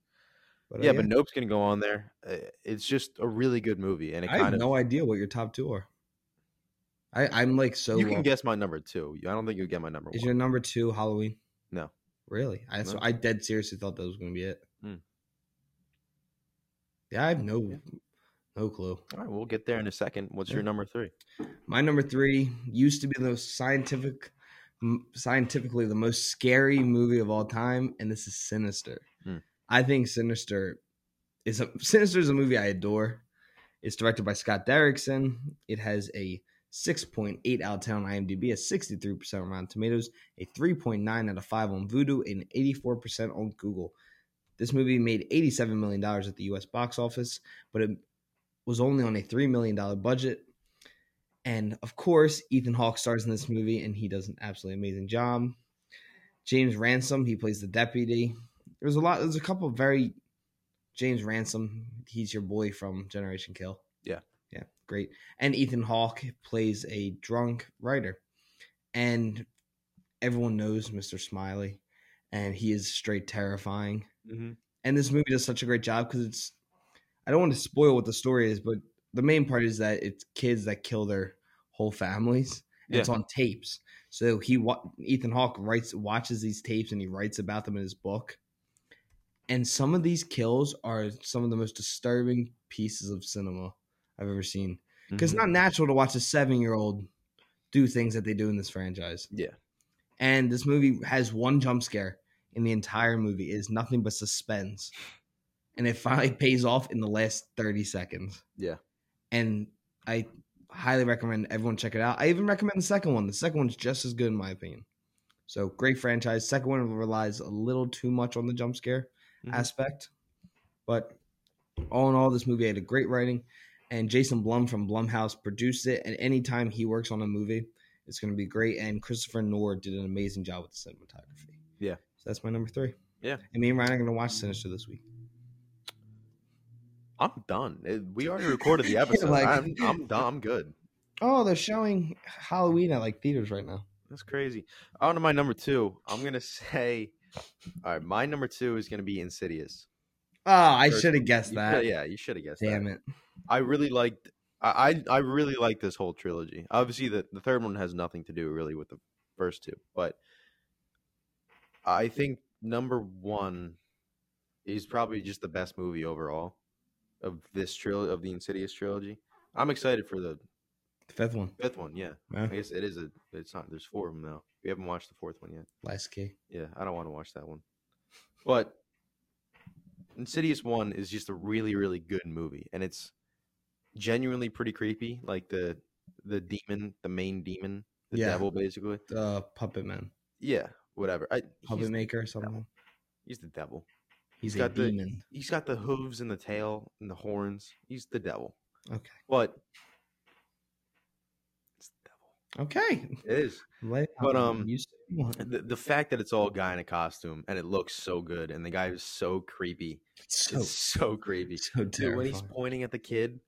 But uh, yeah, but Nope's gonna go on there. Uh, It's just a really good movie, and it I have of no idea what your top two are. I I'm like so. you can lost. guess my number two. I don't think you get my number one. Is one. your number two Halloween? No. Really? I so I dead seriously thought that was going to be it. Hmm. Yeah, I have no Yeah. no clue. All right, we'll get there in a second. What's your number three? My number three used to be the most scientific, scientifically the most scary movie of all time, and this is Sinister. Hmm. I think Sinister is a Sinister is a movie I adore. It's directed by Scott Derrickson. It has a 6.8 out of 10 on IMDb, a 63% on Rotten Tomatoes, a 3.9 out of 5 on Vudu, and 84% on Google. This movie made $87 million at the US box office, but it was only on a $3 million budget. And of course, Ethan Hawke stars in this movie, and he does an absolutely amazing job. James Ransone, he plays the deputy. There's a lot. There's a couple very James Ransone. He's your boy from Generation Kill. Yeah. Yeah, great. And Ethan Hawke plays a drunk writer, and everyone knows Mr. Smiley, and he is straight terrifying. Mm-hmm. And this movie does such a great job because it's. I don't want to spoil what the story is, but the main part is that it's kids that kill their whole families. And It's on tapes. So he Ethan Hawke writes watches these tapes and he writes about them in his book. And some of these kills are some of the most disturbing pieces of cinema I've ever seen. Because Mm-hmm. it's not natural to watch a seven year old do things that they do in this franchise. Yeah. And this movie has one jump scare in the entire movie. It is nothing but suspense. And it finally *laughs* pays off in the last 30 seconds. Yeah. And I highly recommend everyone check it out. I even recommend the second one. The second one's just as good in my opinion. So great franchise. Second one relies a little too much on the jump scare Mhm. aspect. But all in all, this movie had a great writing. And Jason Blum from Blumhouse produced it. And anytime he works on a movie, it's going to be great. And Christopher Norr did an amazing job with the cinematography. Yeah. So that's my number three. Yeah. And me and Ryan are going to watch Sinister this week. I'm done. We already recorded the *laughs* episode. Like- I'm, I'm done. I'm good. Oh, they're showing Halloween at like theaters right now. That's crazy. On to my number two. I'm gonna say, all right, my number two is gonna be Insidious. Oh, I should have guessed You that. yeah, you should have guessed. That. Damn that. it. I really liked. I I really like this whole trilogy. Obviously, the the third one has nothing to do really with the first two, but I think number one is probably just the best movie overall of this trilogy of the Insidious trilogy. I'm excited for the The fifth one. fifth one. Yeah, Yeah. I guess it is a. It's not. There's four of them now. We haven't watched the fourth one yet. Last key. Yeah, I don't want to watch that one. But Insidious One is just a really, really good movie, and it's genuinely pretty creepy. Like the the demon, the main demon, the Yeah. devil, basically. The Puppet Man. Yeah, whatever. I, Puppet Maker or something. he's the devil. He's He's a got the- demon. He's got the hooves and the tail and the horns. He's the devil. Okay. But devil. Okay. It is. Lay But, um, you said you The, the fact that it's all guy in a costume and it looks so good and the guy is so creepy. so it's so creepy. so Dude, when he's pointing at the kid,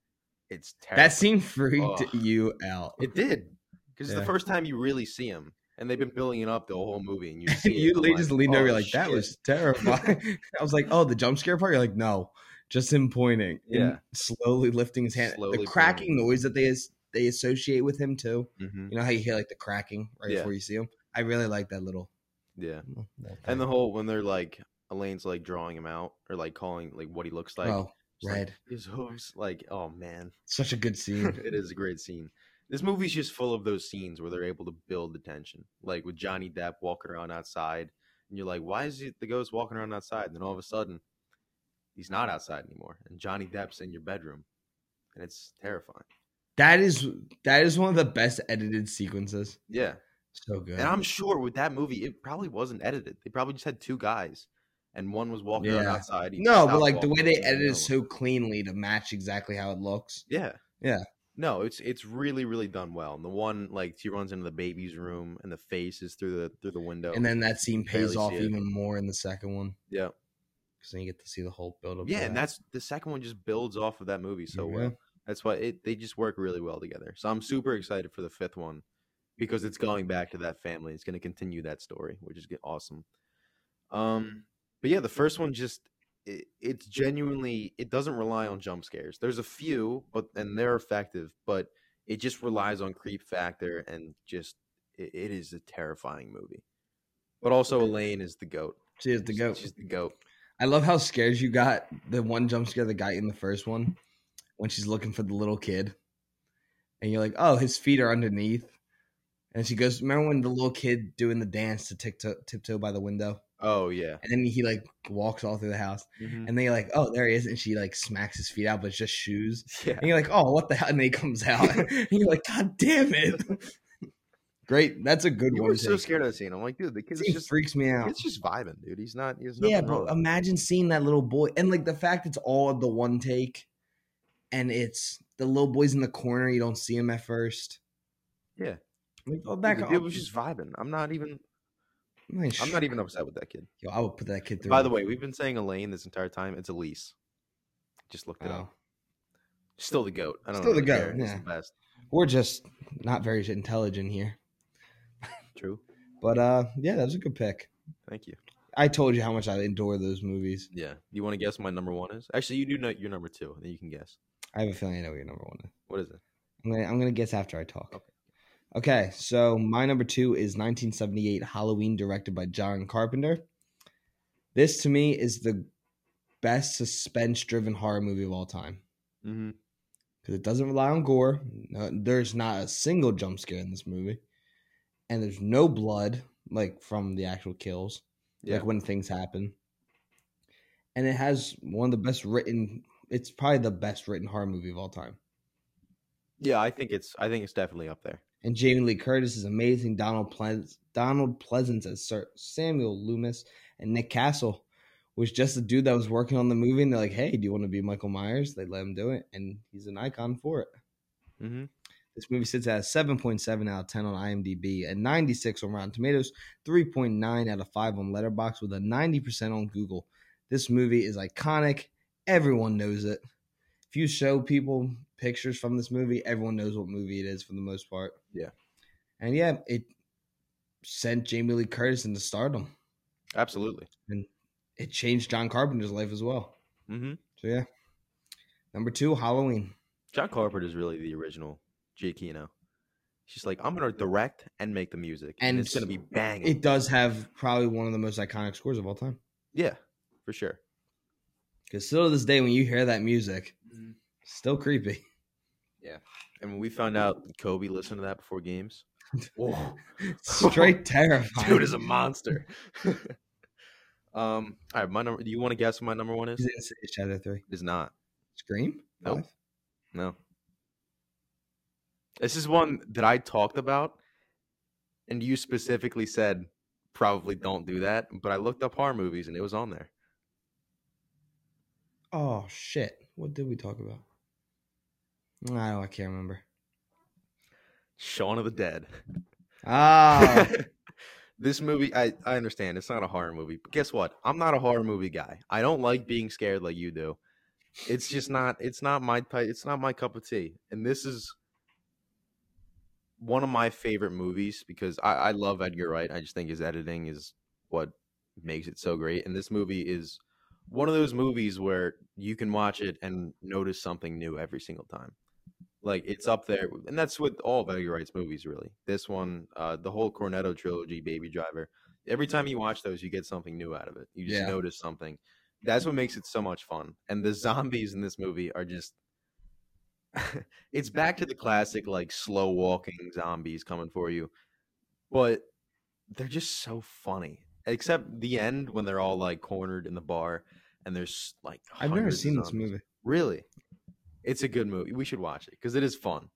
it's. That scene freaked you out. It did. Because it's the first time you really see him. And they've been building it up the whole movie. And you *laughs* see you just leaned over, "Oh, you're like, that shit." was terrifying. *laughs* I was like, oh, the jump scare part? You're like, no, just him pointing. Yeah. slowly lifting his hand. Slowly the cracking pointing. noise that they they associate with him too. Mhm. You know how you hear like the cracking right Yeah. before you see him? I really like that little. Yeah. little And the whole, when they're like, Elaine's like drawing him out or like calling like what he looks like. oh, Just, like, red. his hooves. Like, oh man. Such a good scene. *laughs* it is a great scene. This movie's just full of those scenes where they're able to build the tension. Like with Johnny Depp walking around outside, and you're like, why is it the ghost walking around outside? And then all of a sudden, he's not outside anymore, and Johnny Depp's in your bedroom, and it's terrifying. That is that is one of the best edited sequences. Yeah, So good. and I'm sure with that movie, it probably wasn't edited. They probably just had two guys, and one was walking around Yeah. outside. no, but like the way they and edit it so cleanly to match exactly how it looks. Yeah. Yeah. No, it's it's really really done well. And the one like she runs into the baby's room and the face is through the through the window. And then that scene pays off even more in the second one yeah, because then you get to see the whole build up. yeah, and that's the second one just builds off of that movie so well. That's why it they just work really well together. So I'm super excited for the fifth one because it's going back to that family. It's going to continue that story, which is awesome. Um, but yeah, the first one just it, it's genuinely it doesn't rely on jump scares. There's a few, but and they're effective, but it just relies on creep factor and just it, it is a terrifying movie. But also Elaine is the goat. She is the goat. She's the goat. I love how scared you got the one jump scare the guy in the first one when she's looking for the little kid. And you're like, oh, his feet are underneath. And she goes, remember when the little kid doing the dance to tiptoe, tiptoe by the window? Oh yeah. And then he like walks all through the house. Mhm. And then you're like, oh, there he is. And she like smacks his feet out, but it's just shoes. Yeah. And you're like, oh, what the hell? And then he comes out. *laughs* *laughs* and you're like, God damn it. *laughs* Great. That's a good You one. were so take. scared of the scene. I'm like, dude, the kid just freaks me out. it's just vibing, dude. He's not. He's Yeah, but imagine seeing that little boy and like the fact it's all the one take and it's the little boy's in the corner, you don't see him at first. Yeah. Like, Dude, back the was just vibing. I'm not even. Nice. I'm not even upset with that kid. Yo, I would put that kid through. By the way, we've been saying Elaine this entire time. It's Elise. Just looked it Oh. up. Still the goat. I don't Still the goat, yeah. the best. we're just not very intelligent here. True. But uh yeah, that was a good pick. Thank you. I told you how much I adore those movies. Yeah. You want to guess what my number one is? Actually, you do know your number two. Then you can guess. I have a feeling I know what your number one is. What is it? I'm gonna I'm gonna guess after I talk. Okay. Okay, so my number two is 1978 Halloween, directed by John Carpenter. This to me is the best suspense-driven horror movie of all time Mm-hmm. because it doesn't rely on gore. No, there's not a single jump scare in this movie, and there's no blood like from the actual kills, Yeah. like when things happen. And it has one of the best written. It's probably the best written horror movie of all time. yeah. I think it's. I think it's definitely up there. and Jamie Lee Curtis is amazing. Donald Pleas- Donald Pleasence as Sir Samuel Loomis, and Nick Castle was just a dude that was working on the movie. And they're like, "Hey, do you want to be Michael Myers?" They let him do it, and he's an icon for it. Mm-hmm. This movie sits at a 7.7 out of 10 on IMDb, a 96 on Rotten Tomatoes, 3.9 out of 5 on Letterboxd, with a 90% on Google. This movie is iconic. Everyone knows it. If you show people pictures from this movie, everyone knows what movie it is for the most part. Yeah. And yeah, it sent Jamie Lee Curtis into stardom. Absolutely. And it changed John Carpenter's life as well. Mm-hmm. So yeah. Number two, Halloween. John Carpenter is really the original Giacchino. He's She's like, I'm gonna direct and make the music, and, And it's gonna be banging. It does have probably one of the most iconic scores of all time. yeah, for sure. Because still to this day, when you hear that music, still creepy. *laughs* Yeah, and when we found out Kobe listened to that before games, *laughs* whoa, Straight *laughs* terrifying. dude is a monster. um, all right, my number. Do you want to guess what my number one is? Is it Insidious Chapter 3? It is not. Scream? Nope. No. This is one that I talked about, and you specifically said probably don't do that. But I looked up horror movies, and it was on there. Oh, shit. What did we talk about? No, I can't remember. Shaun of the Dead. Ah, *laughs* this movie, I, I understand it's not a horror movie, but guess what? I'm not a horror movie guy. I don't like being scared like you do. It's just not. It's not my type. It's not my cup of tea. And this is one of my favorite movies because I, I love Edgar Wright. I just think his editing is what makes it so great. And this movie is one of those movies where you can watch it and notice something new every single time. Like it's up there, and that's with all of Edgar Wright's movies, really. This one, uh, the whole Cornetto trilogy, Baby Driver. Every time you watch those, you get something new out of it. You just Yeah. notice something. That's what makes it so much fun. And the *laughs* zombies in this movie are just. *laughs* it's back to the classic, like slow walking zombies coming for you, but they're just so funny. Except the end when they're all like cornered in the bar, and there's like. I've never seen this movie. Really, it's a good movie. We should watch it because it is fun.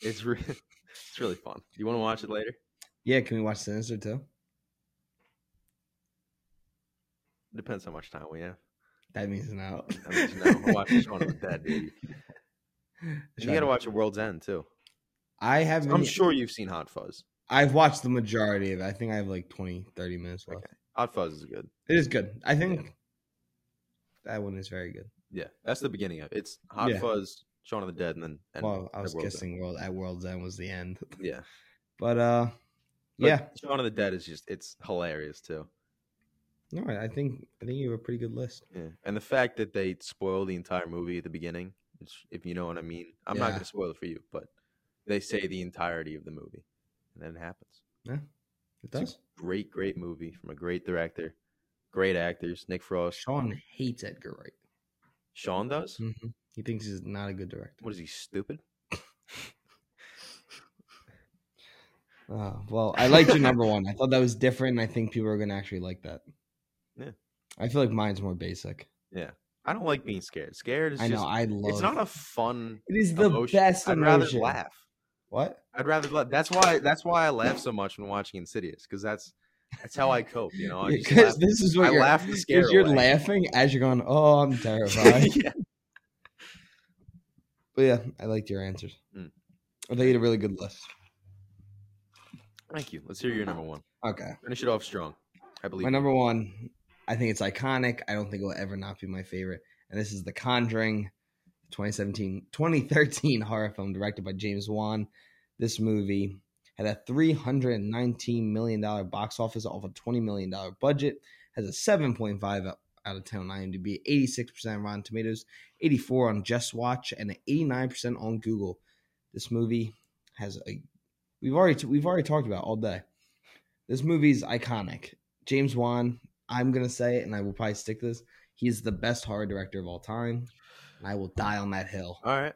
It's re- *laughs* it's really fun. Do You want to watch it later? Yeah, can we watch Sinister too? Depends how much time we have. That means no. I mean, you know, I'm watching Shaun of the Dead, baby. *laughs* You got to watch A World's End too. I haven't. I'm sure you've seen Hot Fuzz. I've watched the majority of it. I think I have like 20, 30 minutes left. Okay. Hot Fuzz is good. It is good. I think that one is very good. Yeah, that's the beginning of it. It's Hot Yeah. Fuzz, Shaun of the Dead, and then and well, I was World's End. guessing World at World's End was the end, *laughs* Yeah, but uh, But yeah, Shaun of the Dead is just it's hilarious too. All right, I think I think you have a pretty good list. Yeah, and the fact that they spoil the entire movie at the beginning, which, if you know what I mean, I'm not going to spoil it for you, but they say the entirety of the movie, and then it happens. It It's does. a great, great movie from a great director, great actors. Nick Frost, Sean hates Edgar Wright. Sean does. hmm He thinks he's not a good director. What is he stupid? *laughs* Uh, well, I liked your number one. I thought that was different. And I think people are going to actually like that. Yeah. I feel like mine's more basic. Yeah, I don't like being scared. Scared is I know. just. I love. It's not a fun It is the emotion. best I'd rather laugh. What? I'd rather laugh. That's why. That's why I laugh so much when watching Insidious because that's that's how I cope. You know, Because *laughs* this is what I you're. laugh to scare Because you're away. laughing as you're going. Oh, I'm *laughs* terrified. yeah. but yeah, I liked your answers. Mm. I thought you had a really good list. Thank you. Let's hear your number one. Okay. Finish it off strong. I believe. My number one, I think it's iconic. I don't think it will ever not be my favorite. And this is The Conjuring, 2017, 2013 *laughs* horror film directed by James Wan. This movie had a $319 million box office off a $20 million budget, has a 7.5 out of 10 on IMDb, 86% on Rotten Tomatoes, 84 on Just Watch, and an 89% on Google. This movie has a we've already we've already talked about all day. This movie's iconic. James Wan, I'm gonna say it, and I will probably stick to this. He's the best horror director of all time. And I will die on that hill. All right.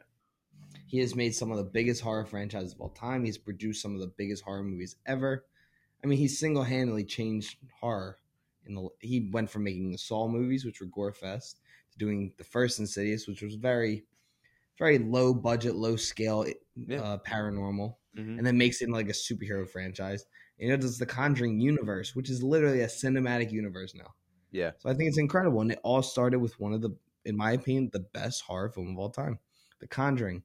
He has made some of the biggest horror franchises of all time. He's produced some of the biggest horror movies ever. I mean, he single handedly changed horror. In the he went from making the Saw movies, which were gore fest, to doing the first Insidious, which was very, very low budget, low scale, Yeah. uh, paranormal Mhm. and then makes it like a superhero franchise. And it does the Conjuring universe, which is literally a cinematic universe now. Yeah. So I think it's incredible, and it all started with one of the, in my opinion, the best horror film of all time, The Conjuring.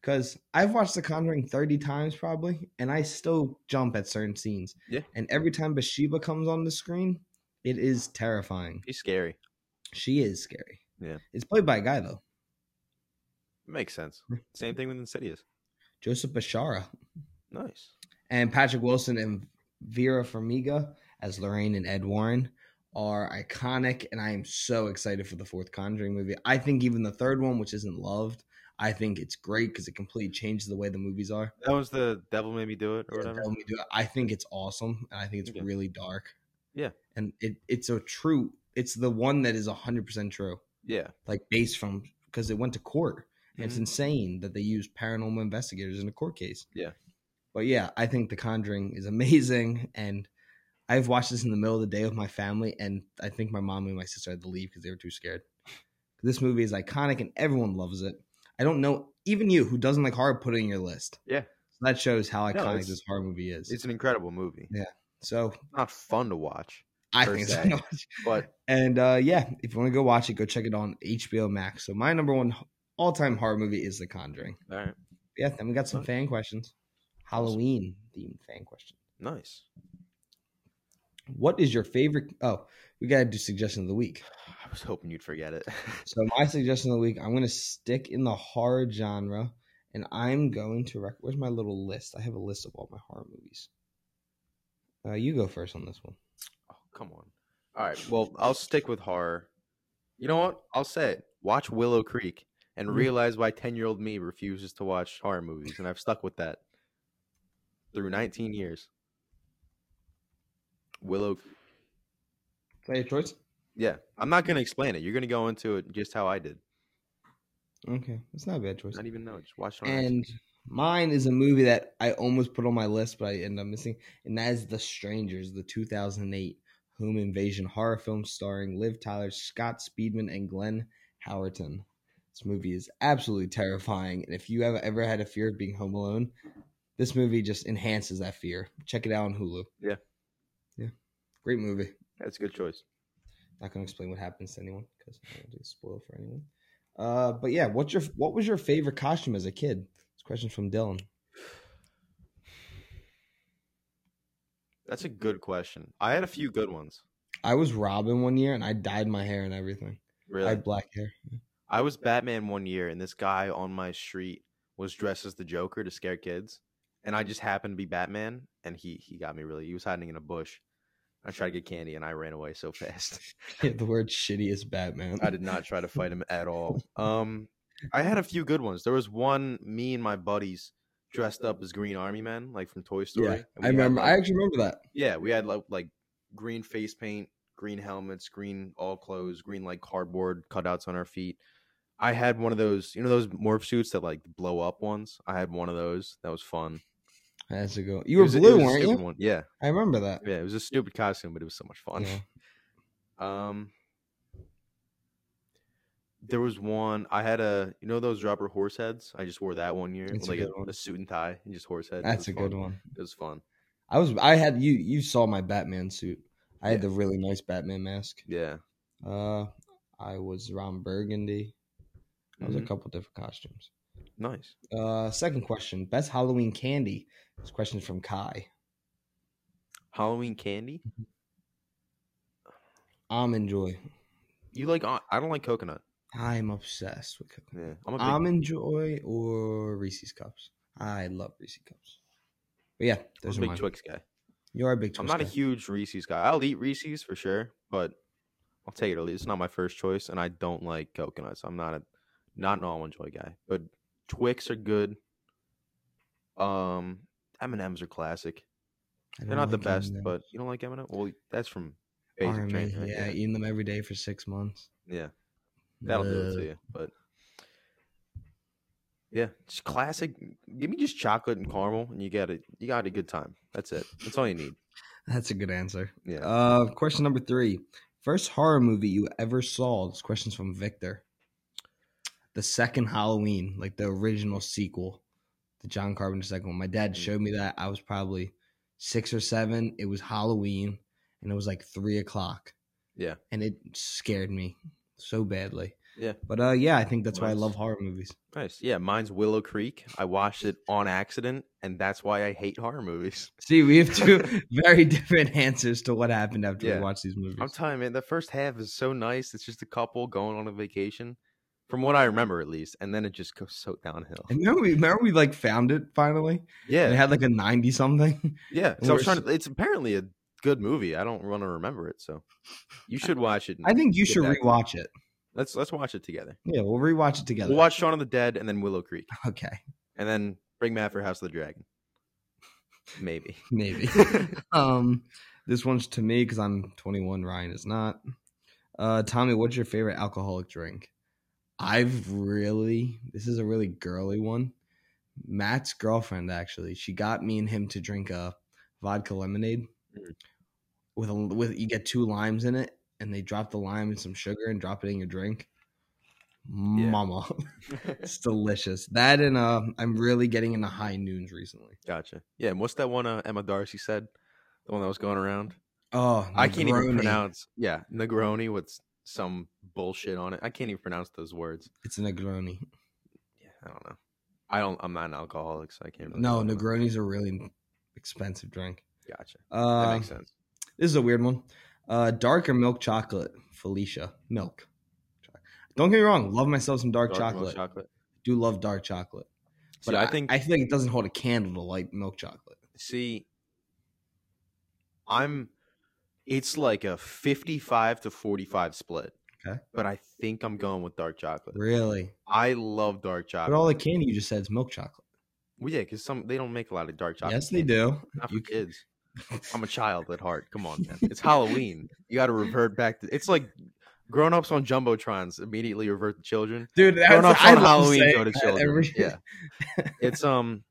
Because I've watched The Conjuring thirty times probably, and I still jump at certain scenes. Yeah. And every time Bathsheba comes on the screen, it is terrifying. She's scary. She is scary. Yeah. It's played by a guy though, Makes sense. Same thing with Insidious. Joseph Bishara. Nice. and Patrick Wilson and Vera Farmiga as Lorraine and Ed Warren are iconic, and I am so excited for the fourth Conjuring movie. I think even the third one, which isn't loved, I think it's great because it completely changes the way the movies are. That was the Devil Made Me Do It or whatever. Do it. I think it's awesome, and I think it's Okay. really dark. Yeah. and it it's a true. It's the one that is hundred percent true, Yeah. like based from because it went to court. And It's mm-hmm. insane that they used paranormal investigators in a court case. Yeah. But yeah, I think The Conjuring is amazing, and I've watched this in the middle of the day with my family, and I think my mom and my sister had to leave because they were too scared. This movie is iconic, and everyone loves it. I don't know, even you who doesn't like horror, put it in your list. Yeah. So that shows how No, iconic it's- this horror movie is. It's an incredible movie. Yeah. So Not fun to watch, I think se. it's but and uh, yeah, if you want to go watch it, go check it on HBO Max. So my number one all time horror movie is The Conjuring. all right. Yeah, then we got some Nice. fan questions. Halloween themed fan question. Nice. What is your favorite? Oh, we gotta do suggestion of the week. *sighs* I was hoping you'd forget it. *laughs* So my suggestion of the week, I'm gonna stick in the horror genre, and I'm going to rec- where's my little list? I have a list of all my horror movies. Uh, you go first on this one. oh, come on. All right. Well, I'll stick with horror. You know what? I'll say it. Watch Willow Creek and Mhm. realize why 10 year old me refuses to watch horror movies. And I've stuck with that through 19 years. Willow. Is that your choice? Yeah. I'm not going to explain it. You're going to go into it just how I did. Okay, that's not a bad choice. Not even know. Just watch it on And mine is a movie that I almost put on my list, but I ended up missing, and that is The Strangers, the 2008 home invasion horror film starring Liv Tyler, Scott Speedman, and Glenn Howerton. This movie is absolutely terrifying, and if you have ever had a fear of being home alone, this movie just enhances that fear. Check it out on Hulu. Yeah. Yeah, great movie. That's a good choice. Not gonna explain what happens to anyone because I don't want to spoil for anyone. Uh, but yeah, what's your what was your favorite costume as a kid? This question from Dylan. That's a good question. I had a few good ones. I was Robin one year and I dyed my hair and everything. I Really. had black hair. I was Batman one year, and this guy on my street was dressed as the Joker to scare kids, and I just happened to be Batman, and he he got me really. He was hiding in a bush, I tried to get candy and I ran away so *laughs* fast. *laughs* the word shittiest Batman. I did not try to fight him at all. Um, I had a few good ones. There was one me and my buddies dressed up as Green Army men, like from Toy Story. Yeah, I remember. I actually remember that. yeah, we had like like green face paint, green helmets, green all clothes, green like cardboard cutouts on our feet. I had one of those, you know, those morph suits that like blow up ones. I had one of those. That was fun. That's a go. It You were was- blue, weren't you? One. Yeah, I remember that. yeah. It was a stupid costume, but it was so much fun. Yeah. *laughs* Um, there was one. I had a, you know, those rubber horse heads. I just wore that one year, That's a like good a, a suit and tie, and just horse head. That's a good fun. one. It was fun. I was. I had you. You saw my Batman suit. I had the really nice Batman mask. Yeah. Uh, I was Ron Burgundy. I was a Mhm. couple different costumes. Nice. Uh, second question: Best Halloween candy. This question from Kai. Halloween candy. Almond Joy. You like? I don't like coconut. I'm obsessed with coconut. Yeah, I'm. Almond Joy or Reese's Cups. I love Reese's Cups. But yeah, I'm a big. Twix guy. You are a big I'm Twix not a huge Reese's guy. I'll eat Reese's for sure, but I'll take it or leave. It's not my first choice, and I don't like coconuts. I'm not a not an almond joy guy, but Twix are good. Um, M and M's are classic. They're not the best, M&Ms. but you don't like M and M. Well, that's from Basic Army, Training, right? yeah, eating them every day for six months. yeah, that'll do it to you. But yeah, just classic. Give me just chocolate and caramel, and you get it. You got a good time. That's it. That's all you need. *laughs* That's a good answer. Yeah. Uh, question number three: First horror movie you ever saw? This question's from Victor. The second Halloween, like the original sequel, the John Carpenter second one. My dad Mm. showed me that. I was probably six or seven. It was Halloween, and it was like three o'clock. Yeah. and it scared me so badly. Yeah. But uh, yeah, I think that's why I love horror movies. Nice. Yeah, mine's Willow Creek. I watched it on accident, and that's why I hate horror movies. *laughs* See, we have two very different answers to what happened after Yeah. we watched these movies. I'm telling you, man, the first half is so nice. It's just a couple going on a vacation, from what I remember at least, and then it just goes so downhill. And remember, we remember we like found it finally. And it had like a ninety something. yeah. *laughs* So I was trying to. It's apparently a good movie. I don't want to remember it, so you should watch it. I think you should rewatch it. Let's let's watch it together. Yeah, we'll rewatch it together. We'll watch Shaun of the Dead and then Willow Creek, *laughs* Okay, and then bring Matt for House of the Dragon. Maybe. *laughs* maybe. um, this one's to me because I'm 21. Ryan is not. Uh, Tommy, what's your favorite alcoholic drink? I've really. This is a really girly one. Matt's girlfriend actually. She got me and him to drink a vodka lemonade Mm. with a with you get two limes in it, and they drop the lime and some sugar and drop it in your drink. Mama, *laughs* *laughs* it's delicious. That and uh, I'm really getting into high noons recently. gotcha. Yeah, and what's that one uh, Emma D'Arcy said? The one that was going around. Oh, I can't even pronounce. Yeah, Negroni with s- some bullshit on it. I can't even pronounce those words. It's a Negroni. Yeah, I don't know. I don't. I'm not an alcoholic, so I can't. Really No, talk about it. Negroni's a really expensive drink. Gotcha. Uh, That Uh, makes sense. this is a weird one. Uh, dark or milk chocolate? Felicia, milk. Don't get me wrong. Love myself some dark, Dark chocolate. chocolate. Do love dark chocolate. See, But I I, think. I think it doesn't hold a candle to light milk chocolate. see, I'm. It's like a 55 to 45 split. Okay. But I think I'm going with dark chocolate. Really? I love dark chocolate. But all the candy you just said is milk chocolate. well, yeah, because some they don't make a lot of dark chocolate. yes, they do. Not for You kids. I'm a *laughs* child at heart. Come on, man. It's Halloween. You got to revert back to. It's like grown ups on jumbotrons immediately revert to children. dude. Grown ups on Halloween go to children. every- Yeah, *laughs* it's um.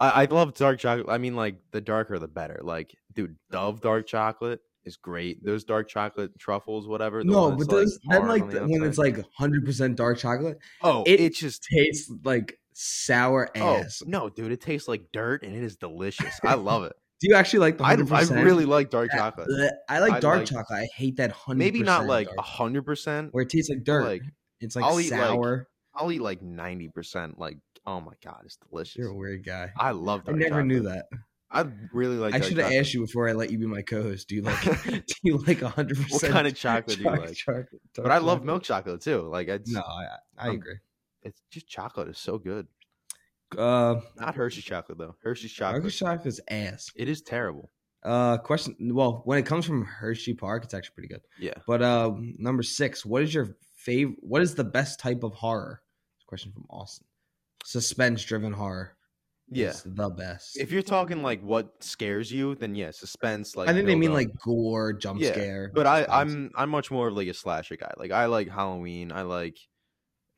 I, I love dark chocolate. I mean, like the darker the better. Like, dude, Dove dark chocolate is great. Those dark chocolate truffles, whatever. No, but those then hard like the when it's like 100 percent dark chocolate, oh, it- it, just tastes like sour oh ass. no, dude, it tastes like dirt and it is delicious. I love it. *laughs* Do you actually like the I, 100%? I really like dark chocolate. I like I dark like- chocolate. I hate that hundred. Maybe not like a hundred percent. where it tastes like dirt. Like it's like I'll eat, like, sour. I'll eat like ninety percent. Like, oh my god, it's delicious. You're a weird guy. I love I never chocolate. knew that. I really like. I should have asked you before I let you be my co-host. Do you like? *laughs* *laughs* do you like hundred percent? what kind of chocolate do you like. Chocolate, But I love milk chocolate too. Like it's No, I, I agree. it's just chocolate is so good. Uh, Not Hershey's chocolate though. Hershey's chocolate. dark chocolate is ass. It is terrible. Uh, question. Well, when it comes from Hershey Park, it's actually pretty good. Yeah. But uh, number six, what is your favorite? What is the best type of horror? Question from Austin. Suspense-driven horror. Yeah. the best. If you're talking like what scares you, then yeah, suspense. Like I think they mean like gore, jump Yeah, scare. But I. I'm I'm much more of like a slasher guy. Like I like Halloween. I like,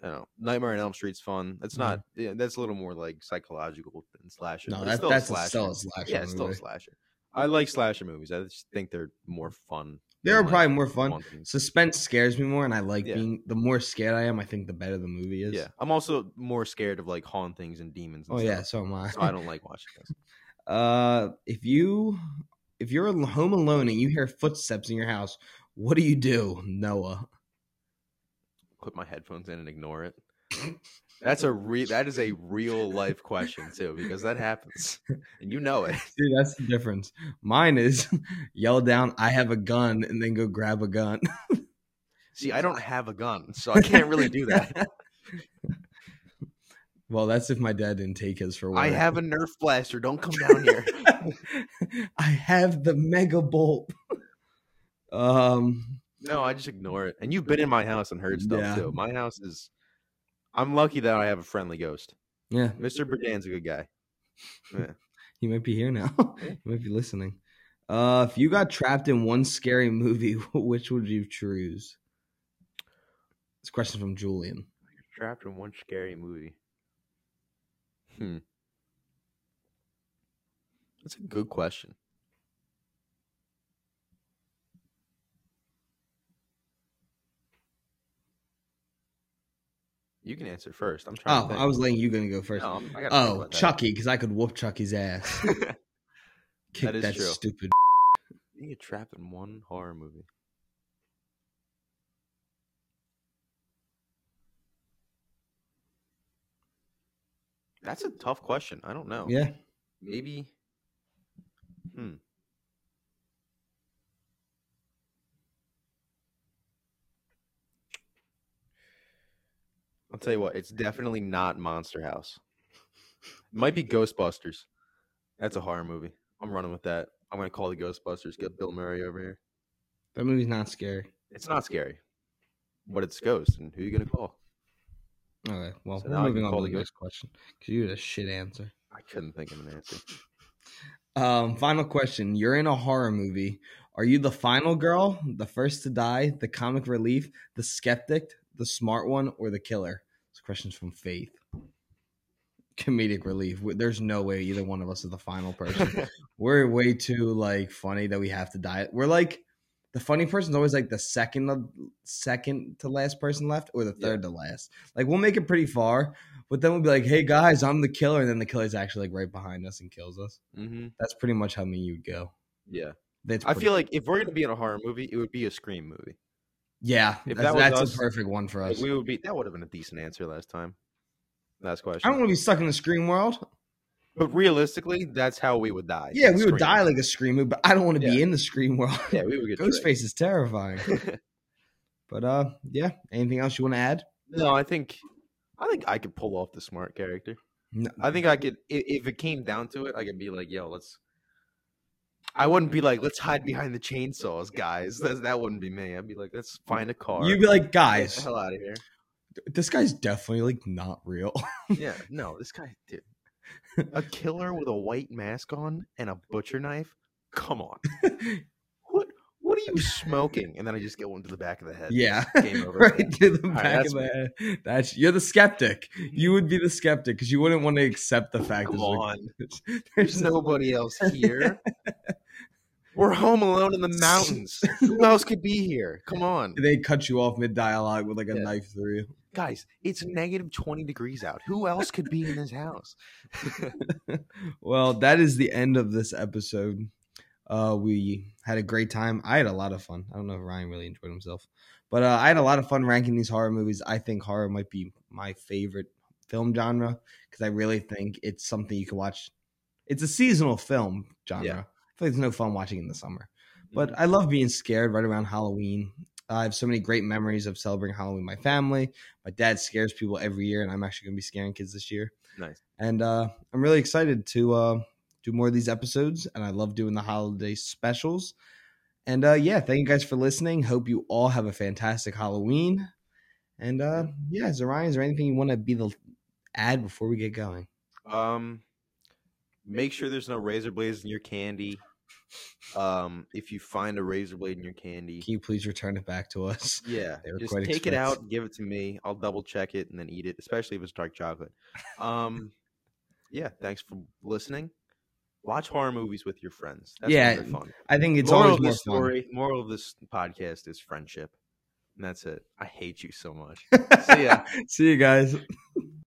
you know, Nightmare on Elm Street's fun. It's not. Yeah, that's a little more like psychological than slasher. Mm-hmm. no, that, still that's slasher. still a slasher. yeah, it's still a slasher. I like slasher movies. I just think they're more fun. They're probably more fun. Suspense scares me more, and I like Yeah. being. The more scared I am, I think the better the movie is. Yeah, I'm also more scared of like hauntings and demons. And Oh yeah, stuff, so am I. so I don't like watching this. *laughs* Uh, if you if you're al- home alone and you hear footsteps in your house, what do you do, Noah? Put my headphones in and ignore it. *laughs* That's a re- that is a real life question too because that happens and you know it. *laughs* Dude, that's the difference. Mine is *laughs* yell down, "I have a gun," and then go grab a gun. *laughs* See, I don't have a gun, so I can't really do that. well, that's if my dad didn't take his for work. I have a Nerf blaster. Don't come down here. I have the mega bolt. um, No, I just ignore it. And you've been in my house and heard stuff Yeah. too. My house is. I'm lucky that I have a friendly ghost. yeah, Mr. Berdan's a good guy. *laughs* Yeah. he might be here now. *laughs* he might be listening. Uh, if you got trapped in one scary movie, *laughs* which would you choose? This question from Julian. Trapped in one scary movie. Hmm. That's a good question. You can answer first. I'm trying. Oh, to I was letting you gonna go first. No, I'm- I gotta think oh. Chucky, because I could whoop Chucky's ass. *laughs* Kick is that true. stupid. *laughs* you get trapped in one horror movie. That's a tough question. I don't know. Yeah. Maybe. Hmm. I'll tell you what, it's definitely not Monster House. It might be Ghostbusters. That's a horror movie. I'm running with that. I'm gonna call the Ghostbusters. Get Bill Murray over here. That movie's not scary. It's not scary, but it's Ghost. And who are you gonna call? Okay, well, So we're moving on to the next question because you had a shit answer. I couldn't think of an answer. Um, final question: You're in a horror movie. Are you the final girl, the first to die, the comic relief, the skeptic, the smart one, or the killer? This question's from Faith. Comedic relief. There's no way either one of us is the final person. *laughs* We're way too like funny that we have to die. We're like the funny person's always like the second of second to last person left or the Yeah. third to last. Like we'll make it pretty far, but then we'll be like, "Hey guys, I'm the killer," and then the killer's actually like right behind us and kills us. hmm That's pretty much how me you'd go. Yeah, That's I feel like if we're gonna be in a horror movie, it would be a Scream movie. Yeah, if that's, that that's us, a perfect one for Like, us. we would be. That would have been a decent answer last time. Last question. I don't want to be stuck in the scream world. But realistically, that's how we would die. Yeah, we would Scream. die like a scream movie, but I don't want to be in the scream world. *laughs* Yeah, we would get Ghostface is terrifying. *laughs* But uh, yeah. Anything else you want to add? no, I think, I think I could pull off the smart character. No. I think I could. If it came down to it, I could be like, "Yo, let's." I wouldn't be mm-hmm. like, "Let's hide behind the chainsaws, guys." That that wouldn't be me. I'd be like, "Let's find a car." You'd be like, guys, Get the hell out of here. this guy's definitely like not real. Yeah, no, this guy did. A *laughs* killer with a white mask on and a butcher knife? Come on. *laughs* Are you smoking? And then I just get one to the back of the head. yeah, Game *laughs* over. right to the right, back that's of the head. That's you're the skeptic. You mm-hmm. would be the skeptic because you wouldn't want to accept the fact. Come there's, like- on. *laughs* there's There's nobody else *laughs* here. We're home alone in the mountains. Who else could be here? Come on. they cut you off mid dialogue with like a Yeah. knife through you. Guys, it's negative 20 degrees out. Who else could be in this house? Well, that is the end of this episode. Uh, we had a great time. I had a lot of fun. I don't know if Ryan really enjoyed himself, but uh, I had a lot of fun ranking these horror movies. I think horror might be my favorite film genre because I really think it's something you can watch. It's a seasonal film genre. Yeah. I feel like it's no fun watching in the summer, but I love being scared right around Halloween. I have so many great memories of celebrating Halloween with my family. My dad scares people every year, and I'm actually going to be scaring kids this year nice. and uh, I'm really excited to uh, do more of these episodes, and I love doing the holiday specials. And uh, yeah, thank you guys for listening. Hope you all have a fantastic Halloween. And uh, yeah, Zariah, is there anything you want to be the add before we get going? Um, make sure there's no razor blades in your candy. Um, if you find a razor blade in your candy, Can you please return it back to us? yeah, just take it expensive. out, give it to me. I'll double check it and then eat it, especially if it's dark chocolate. Um, yeah, thanks for listening. Watch horror movies with your friends. That's Yeah, fun. I think it's moral always more this fun. story, moral of this podcast is friendship. And that's it. I hate you so much. *laughs* See ya. See you guys.